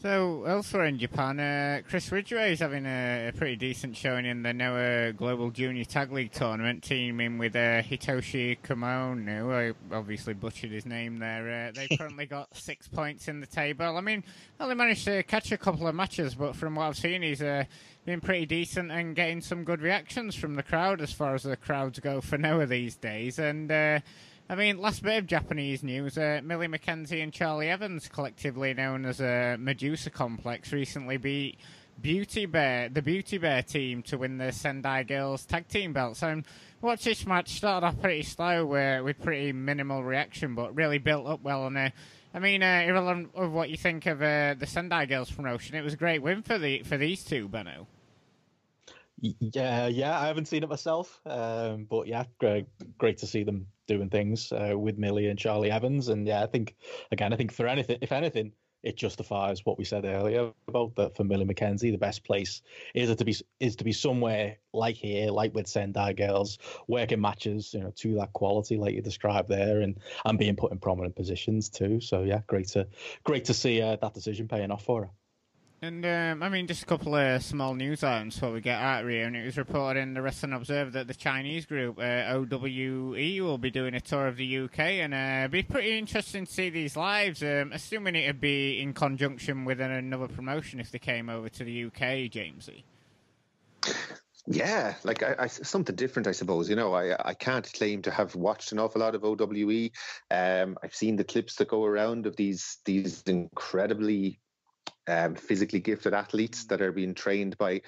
So elsewhere in Japan, uh, Chris Ridgeway is having a, a, pretty decent showing in the Noah Global Junior Tag League tournament, teaming with uh, Hitoshi Komono. I obviously butchered his name there. Uh, they've currently got six points in the table. I mean, only managed to catch a couple of matches, but from what I've seen, he's uh, been pretty decent and getting some good reactions from the crowd as far as the crowds go for Noah these days. And uh, I mean, last bit of Japanese news: uh, Millie McKenzie and Charlie Evans, collectively known as uh, Medusa Complex, recently beat Beauty Bear, the Beauty Bear team, to win the Sendai Girls Tag Team belts. And watch this match started off pretty slow, uh, with pretty minimal reaction, but really built up well. And uh, I mean, uh, irrelevant of what you think of uh, the Sendai Girls promotion, it was a great win for the for these two, Benno. Yeah, yeah, I haven't seen it myself, um, but yeah, great, great to see them doing things uh, with Millie and Charlie Evans, and yeah, I think again, I think for anything, if anything, it justifies what we said earlier about that for Millie McKenzie, the best place is to be is to be somewhere like here, like with Sendai Girls, working matches, you know, to that quality like you described there, and and being put in prominent positions too. So yeah, great to great to see uh, that decision paying off for her. And um, I mean, just a couple of small news items before we get out of here. And it was reported in the Wrestling Observer that the Chinese group uh, OWE will be doing a tour of the UK, and uh, it'd be pretty interesting to see these lives. Um, assuming it'd be in conjunction with another promotion if they came over to the UK, Jamesy. Yeah, like I, I, something different, I suppose. You know, I I can't claim to have watched an awful lot of OWE. Um, I've seen the clips that go around of these these incredibly um, physically gifted athletes that are being trained by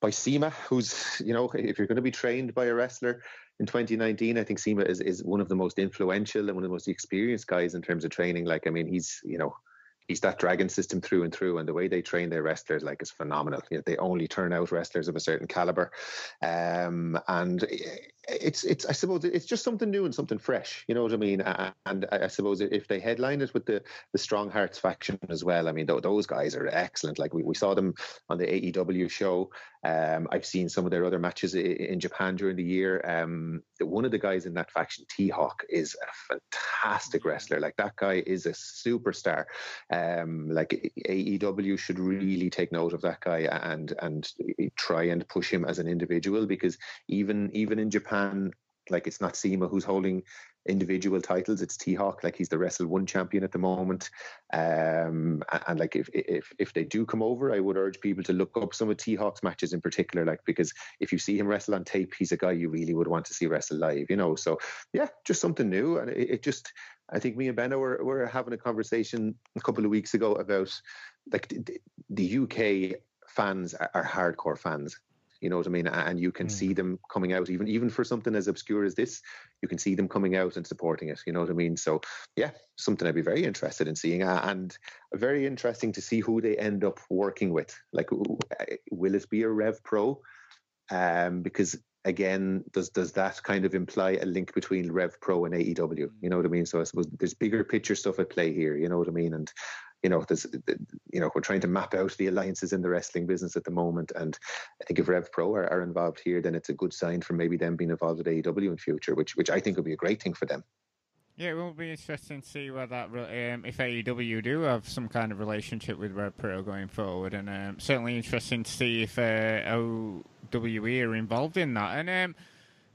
by CIMA, who's you know if you're going to be trained by a wrestler in 2019, I think CIMA is is one of the most influential and one of the most experienced guys in terms of training. Like I mean, he's you know he's that dragon system through and through, and the way they train their wrestlers like is phenomenal. You know, they only turn out wrestlers of a certain caliber, um, and it's it's I suppose it's just something new and something fresh. You know what I mean? And I suppose if they headline it with the the Strong Hearts faction as well, I mean those guys are excellent. Like we, we saw them on the AEW show. Um, I've seen some of their other matches in Japan during the year. Um, one of the guys in that faction, T Hawk, is a fantastic wrestler. Like that guy is a superstar. Um, like AEW should really take note of that guy and and try and push him as an individual because even even in Japan, like it's not CIMA who's holding individual titles. It's T Hawk, like he's the Wrestle One champion at the moment. Um, and like if if if they do come over, I would urge people to look up some of T Hawk's matches in particular, like because if you see him wrestle on tape, he's a guy you really would want to see wrestle live, you know. So yeah, just something new, and it, it just. I think me and Benno were, were having a conversation a couple of weeks ago about like the, the UK fans are, are hardcore fans you know what I mean? And you can mm. see them coming out, even even for something as obscure as this, you can see them coming out and supporting it. You know what I mean? So yeah, something I'd be very interested in seeing, and very interesting to see who they end up working with. Like, will it be a Rev Pro? Um, because again, does does that kind of imply a link between Rev Pro and AEW? You know what I mean? So I suppose there's bigger picture stuff at play here. You know what I mean? And you know, there's, you know, we're trying to map out the alliances in the wrestling business at the moment, and I think if Rev Pro are, are involved here, then it's a good sign for maybe them being involved with AEW in future, which which I think would be a great thing for them. Yeah, it will be interesting to see where that um, if AEW do have some kind of relationship with Rev Pro going forward, and um, certainly interesting to see if uh, OWE are involved in that. And um,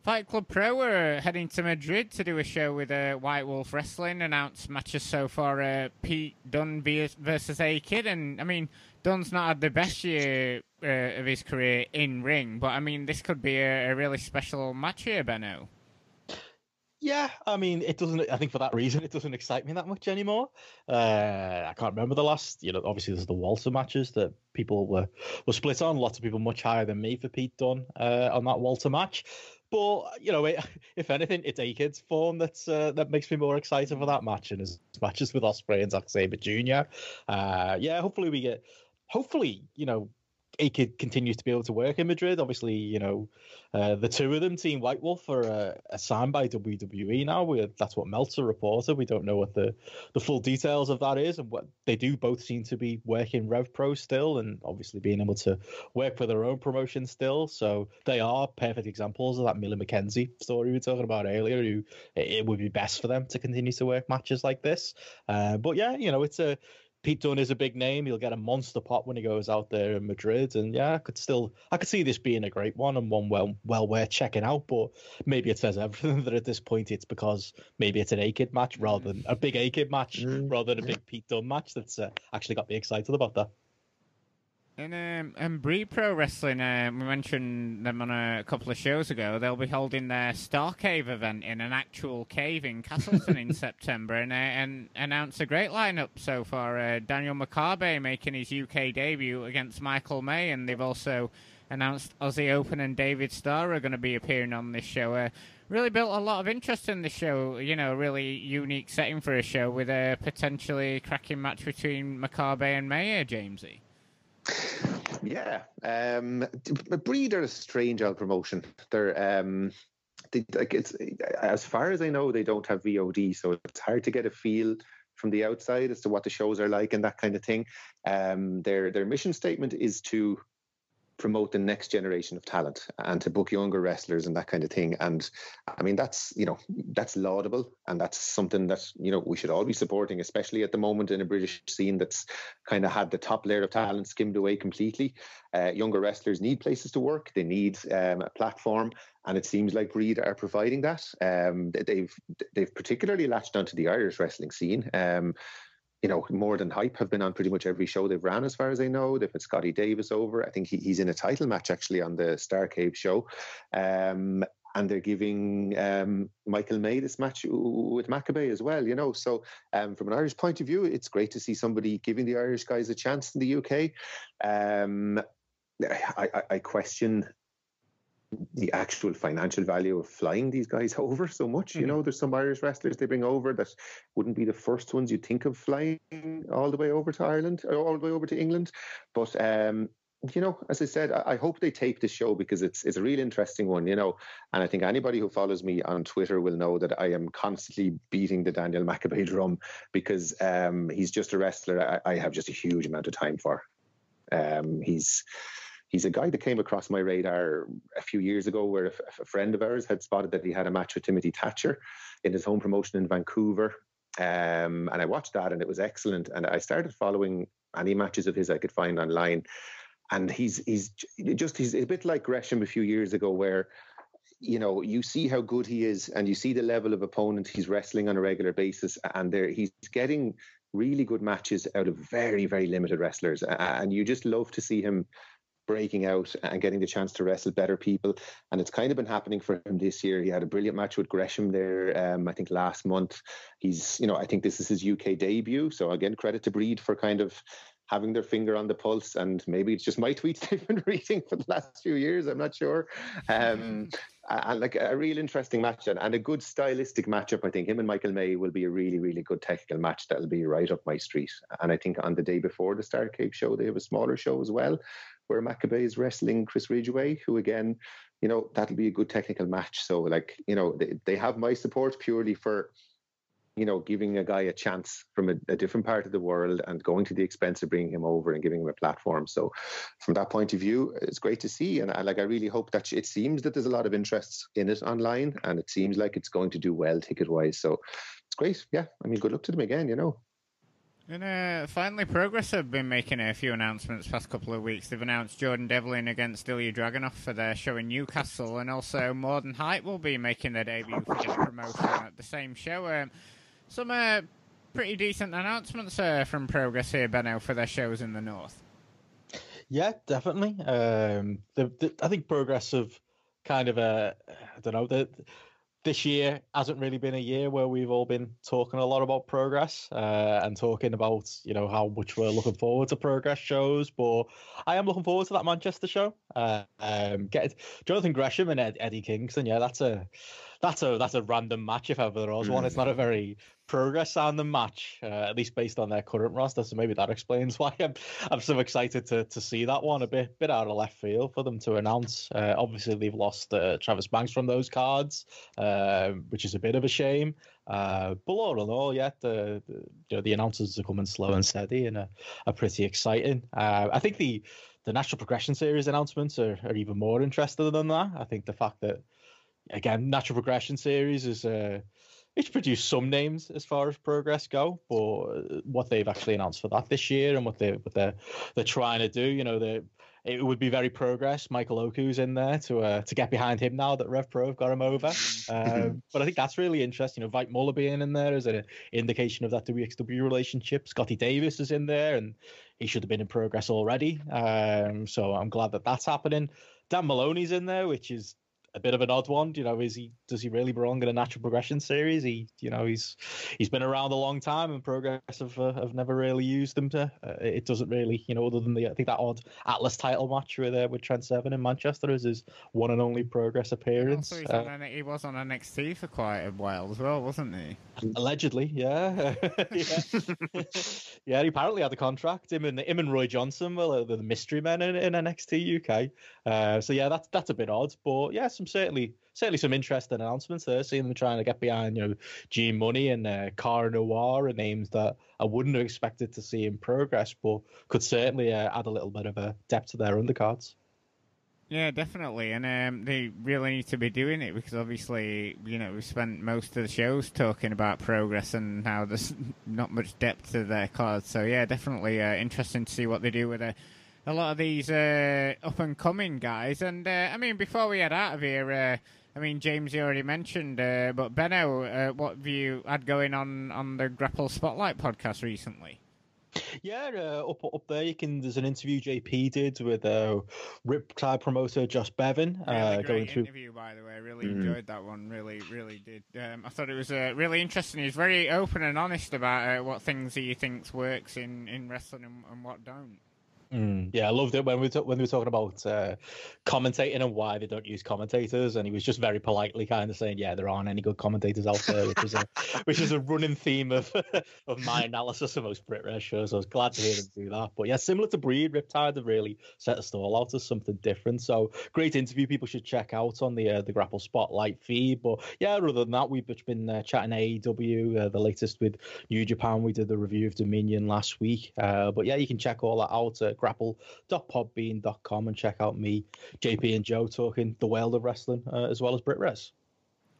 Fight Club Pro are heading to Madrid to do a show with uh, White Wolf Wrestling. Announced matches so far: uh, Pete Dunne versus A Kid, and I mean Dunne's not had the best year uh, of his career in ring, but I mean this could be a, a really special match here, Benno. Yeah, I mean, it doesn't. I think for that reason, it doesn't excite me that much anymore. Uh, I can't remember the last. You know, obviously there's the Walter matches that people were were split on. Lots of people much higher than me for Pete Dunne uh, on that Walter match. But you know, it, if anything, it's A Kid's form that's uh, that makes me more excited for that match and his matches with Ospreay and Zack Sabre Jr. Uh, yeah, hopefully we get. Hopefully, you know, a Kid continues to be able to work in Madrid. Obviously, you know, uh, the two of them, Team White Wolf, are uh, assigned by WWE now. We, that's what Meltzer reported. We don't know what the, the full details of that is, and what they do both seem to be working Rev Pro still, and obviously being able to work for their own promotion still. So they are perfect examples of that Millie McKenzie story we were talking about earlier. Who it would be best for them to continue to work matches like this. Uh, but yeah, you know, it's a Pete Dunne is a big name. He'll get a monster pop when he goes out there in Madrid, and yeah, I could still I could see this being a great one and one well well worth checking out. But maybe it says everything that at this point it's because maybe it's an A Kid match rather than a big A Kid match mm, rather than a big Pete Dunne match that's uh, actually got me excited about that. And um, Breed Pro Wrestling, uh, we mentioned them on a couple of shows ago. They'll be holding their Star Cave event in an actual cave in Castleton in September, and uh, and announce a great lineup so far. Uh, Daniel Makabe making his UK debut against Michael May, and they've also announced Aussie Open and David Starr are going to be appearing on this show. Uh, really built a lot of interest in the show. You know, really unique setting for a show with a potentially cracking match between Makabe and May, Jamesy. Yeah, um, Breed are a strange old promotion. They're um, they, like it's as far as I know, they don't have VOD, so it's hard to get a feel from the outside as to what the shows are like and that kind of thing. Um, their their mission statement is to promote the next generation of talent and to book younger wrestlers and that kind of thing. And I mean, that's you know that's laudable and that's something that you know we should all be supporting, especially at the moment in a British scene that's kind of had the top layer of talent skimmed away completely. Uh, younger wrestlers need places to work. They need um, a platform, and it seems like Breed are providing that. Um, they've they've particularly latched onto the Irish wrestling scene. Um, you know, more than hype have been on pretty much every show they've ran, as far as I know. They've had Scotty Davis over. I think he, he's in a title match actually on the Starcade show. Um, and they're giving um, Michael May this match with Makabe as well, you know. So, um, from an Irish point of view, it's great to see somebody giving the Irish guys a chance in the UK. Um, I, I, I question the actual financial value of flying these guys over so much. Mm-hmm. You know, there's some Irish wrestlers they bring over that wouldn't be the first ones you'd think of flying all the way over to Ireland or all the way over to England. But um, you know, as I said, I, hope they tape the show because it's it's a real interesting one, you know. And I think anybody who follows me on Twitter will know that I am constantly beating the Daniel Makabe drum because um, he's just a wrestler I, I, have just a huge amount of time for. Um, he's he's a guy that came across my radar a few years ago where a, a friend of ours had spotted that he had a match with Timothy Thatcher in his home promotion in Vancouver. Um, and I watched that and it was excellent. And I started following any matches of his I could find online. And he's he's just he's a bit like Gresham a few years ago, where you know you see how good he is, and you see the level of opponent he's wrestling on a regular basis, and there he's getting really good matches out of very very limited wrestlers, and you just love to see him breaking out and getting the chance to wrestle better people. And it's kind of been happening for him this year. He had a brilliant match with Gresham there, um, I think last month. He's, you know, I think this is his UK debut. So again, credit to Breed for kind of having their finger on the pulse. And maybe it's just my tweets they've been reading for the last few years. I'm not sure. Um, and like a real interesting match and, and a good stylistic matchup. I think him and Michael May will be a really, really good technical match that'll be right up my street. And I think on the day before the Starcade show, they have a smaller show as well, where Makabe is wrestling Chris Ridgeway, who again, you know, that'll be a good technical match. So like, you know, they, they have my support purely for you know, giving a guy a chance from a, a, different part of the world and going to the expense of bringing him over and giving him a platform. So, from that point of view, it's great to see. And I, like, I really hope that it seems that there's a lot of interest in it online, and it seems like it's going to do well ticket wise. So, it's great. Yeah, I mean, good luck to them again. You know. And uh, finally, Progress have been making a few announcements past couple of weeks. They've announced Jordan Devlin against Ilya Dragunov for their show in Newcastle, and also Than Hype will be making their debut for the promotion at the same show. Um, some uh, pretty decent announcements uh, from Progress here, Benno, for their shows in the north. Yeah, definitely. Um, the, the, I think Progress have kind of uh, I don't know, this year hasn't really been a year where we've all been talking a lot about progress uh, and talking about you know how much we're looking forward to progress shows. But I am looking forward to that Manchester show. Uh, um, get Jonathan Gresham and Ed, Eddie Kingston. Yeah, that's a that's a that's a random match if ever there was mm. one. It's not a very progress on the match, uh, at least based on their current roster. So maybe that explains why I'm I'm so excited to to see that one. A bit bit out of left field for them to announce. Uh, obviously, they've lost uh, Travis Banks from those cards, uh, which is a bit of a shame. Uh, but all in all, yeah, the, the, you know, the announcers are coming slow and steady and are, are pretty exciting. Uh, I think the the Natural Progression Series announcements are, are even more interesting than that. I think the fact that again, Natural Progression Series is uh, it's produced some names as far as progress go, but what they've actually announced for that this year and what they what they're they're trying to do, you know, they it would be very progress. Michael Oku's in there to uh, to get behind him now that Rev Pro have got him over. Um, but I think that's really interesting. You know, Veit Muller being in there is an indication of that WXW relationship. Scotty Davis is in there, and he should have been in progress already. Um, so I'm glad that that's happening. Dan Moloney's in there, which is a bit of an odd one. You know, is he does he really belong in a natural progression series? He, you know, he's he's been around a long time, and Progress have uh, have never really used him to. Uh, it doesn't really, you know, other than the I think that odd Atlas title match with uh, with Trent Seven in Manchester is his one and only Progress appearance. Uh, on, he was on NXT for quite a while as well, wasn't he? Allegedly, yeah, yeah. yeah. He apparently had a contract. Him and him and Roy Johnson were the mystery men in, in NXT UK. Uh, so yeah, that's that's a bit odd, but yeah, some certainly certainly some interesting announcements there. Seeing them trying to get behind you know G Money and uh, Car Noir are names that I wouldn't have expected to see in progress, but could certainly uh, add a little bit of a depth to their undercards. Yeah, definitely, and um, they really need to be doing it because obviously, you know, we've spent most of the shows talking about progress and how there's not much depth to their cards. So yeah, definitely uh, interesting to see what they do with a, a lot of these uh, up and coming guys. And uh, I mean, before we head out of here, uh, I mean, James, you already mentioned, uh, but Benno, uh, what have you had going on on the Grapple Spotlight podcast recently? Yeah, uh, up up there you can. There's an interview JP did with uh, Riptide promoter Josh Bevan. Really uh, great going through. interview, by the way. Really Mhm. enjoyed that one. Really, really did. Um, I thought it was uh, really interesting. He's very open and honest about uh, what things he thinks works in, in wrestling and, and what don't. Mm, yeah, I loved it when we ta- when we were talking about uh, commentating and why they don't use commentators, and he was just very politely kind of saying, "Yeah, there aren't any good commentators out there," which is a which is a running theme of of my analysis of most Brit Wres shows. So I was glad to hear them do that. But yeah, similar to Breed, Riptide have really set the stall out as something different. So great interview, people should check out on the uh, the Grapple Spotlight feed. But yeah, other than that, we've just been uh, chatting AEW, uh, the latest with New Japan. We did the review of Dominion last week. Uh, but yeah, you can check all that out at grapple.podbean.com and check out me, JP, and Joe talking the world of wrestling uh, as well as Brit Wres.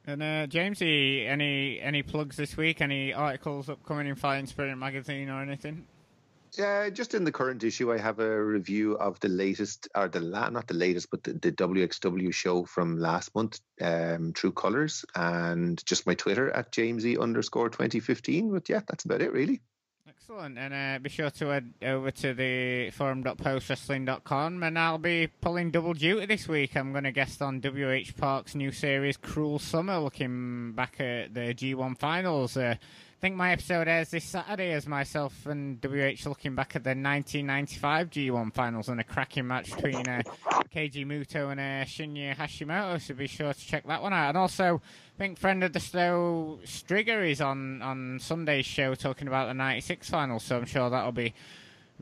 And uh, Jamesy, any any plugs this week? Any articles upcoming in Fighting Spirit magazine or anything? Yeah, just in the current issue, I have a review of the latest, or the la- not the latest, but the, the WXW show from last month, um, True Colors, and just my Twitter at Jamesy underscore 2015. But yeah, that's about it, really. Excellent. And uh, be sure to head over to the forum.postwrestling.com and I'll be pulling double duty this week. I'm going to guest on WH Park's new series, Cruel Summer, looking back at the G1 finals. Uh, I think my episode airs this Saturday as myself and WH looking back at the 1995 G1 finals and a cracking match between uh, Keiji Muto and uh, Shinya Hashimoto. So be sure to check that one out. And also, I think friend of the show Strigger is on on Sunday's show talking about the '96 final, so I'm sure that'll be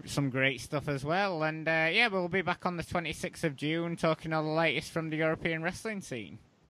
some great stuff as well. And uh, yeah, we'll be back on the 26th of June talking all the latest from the European wrestling scene.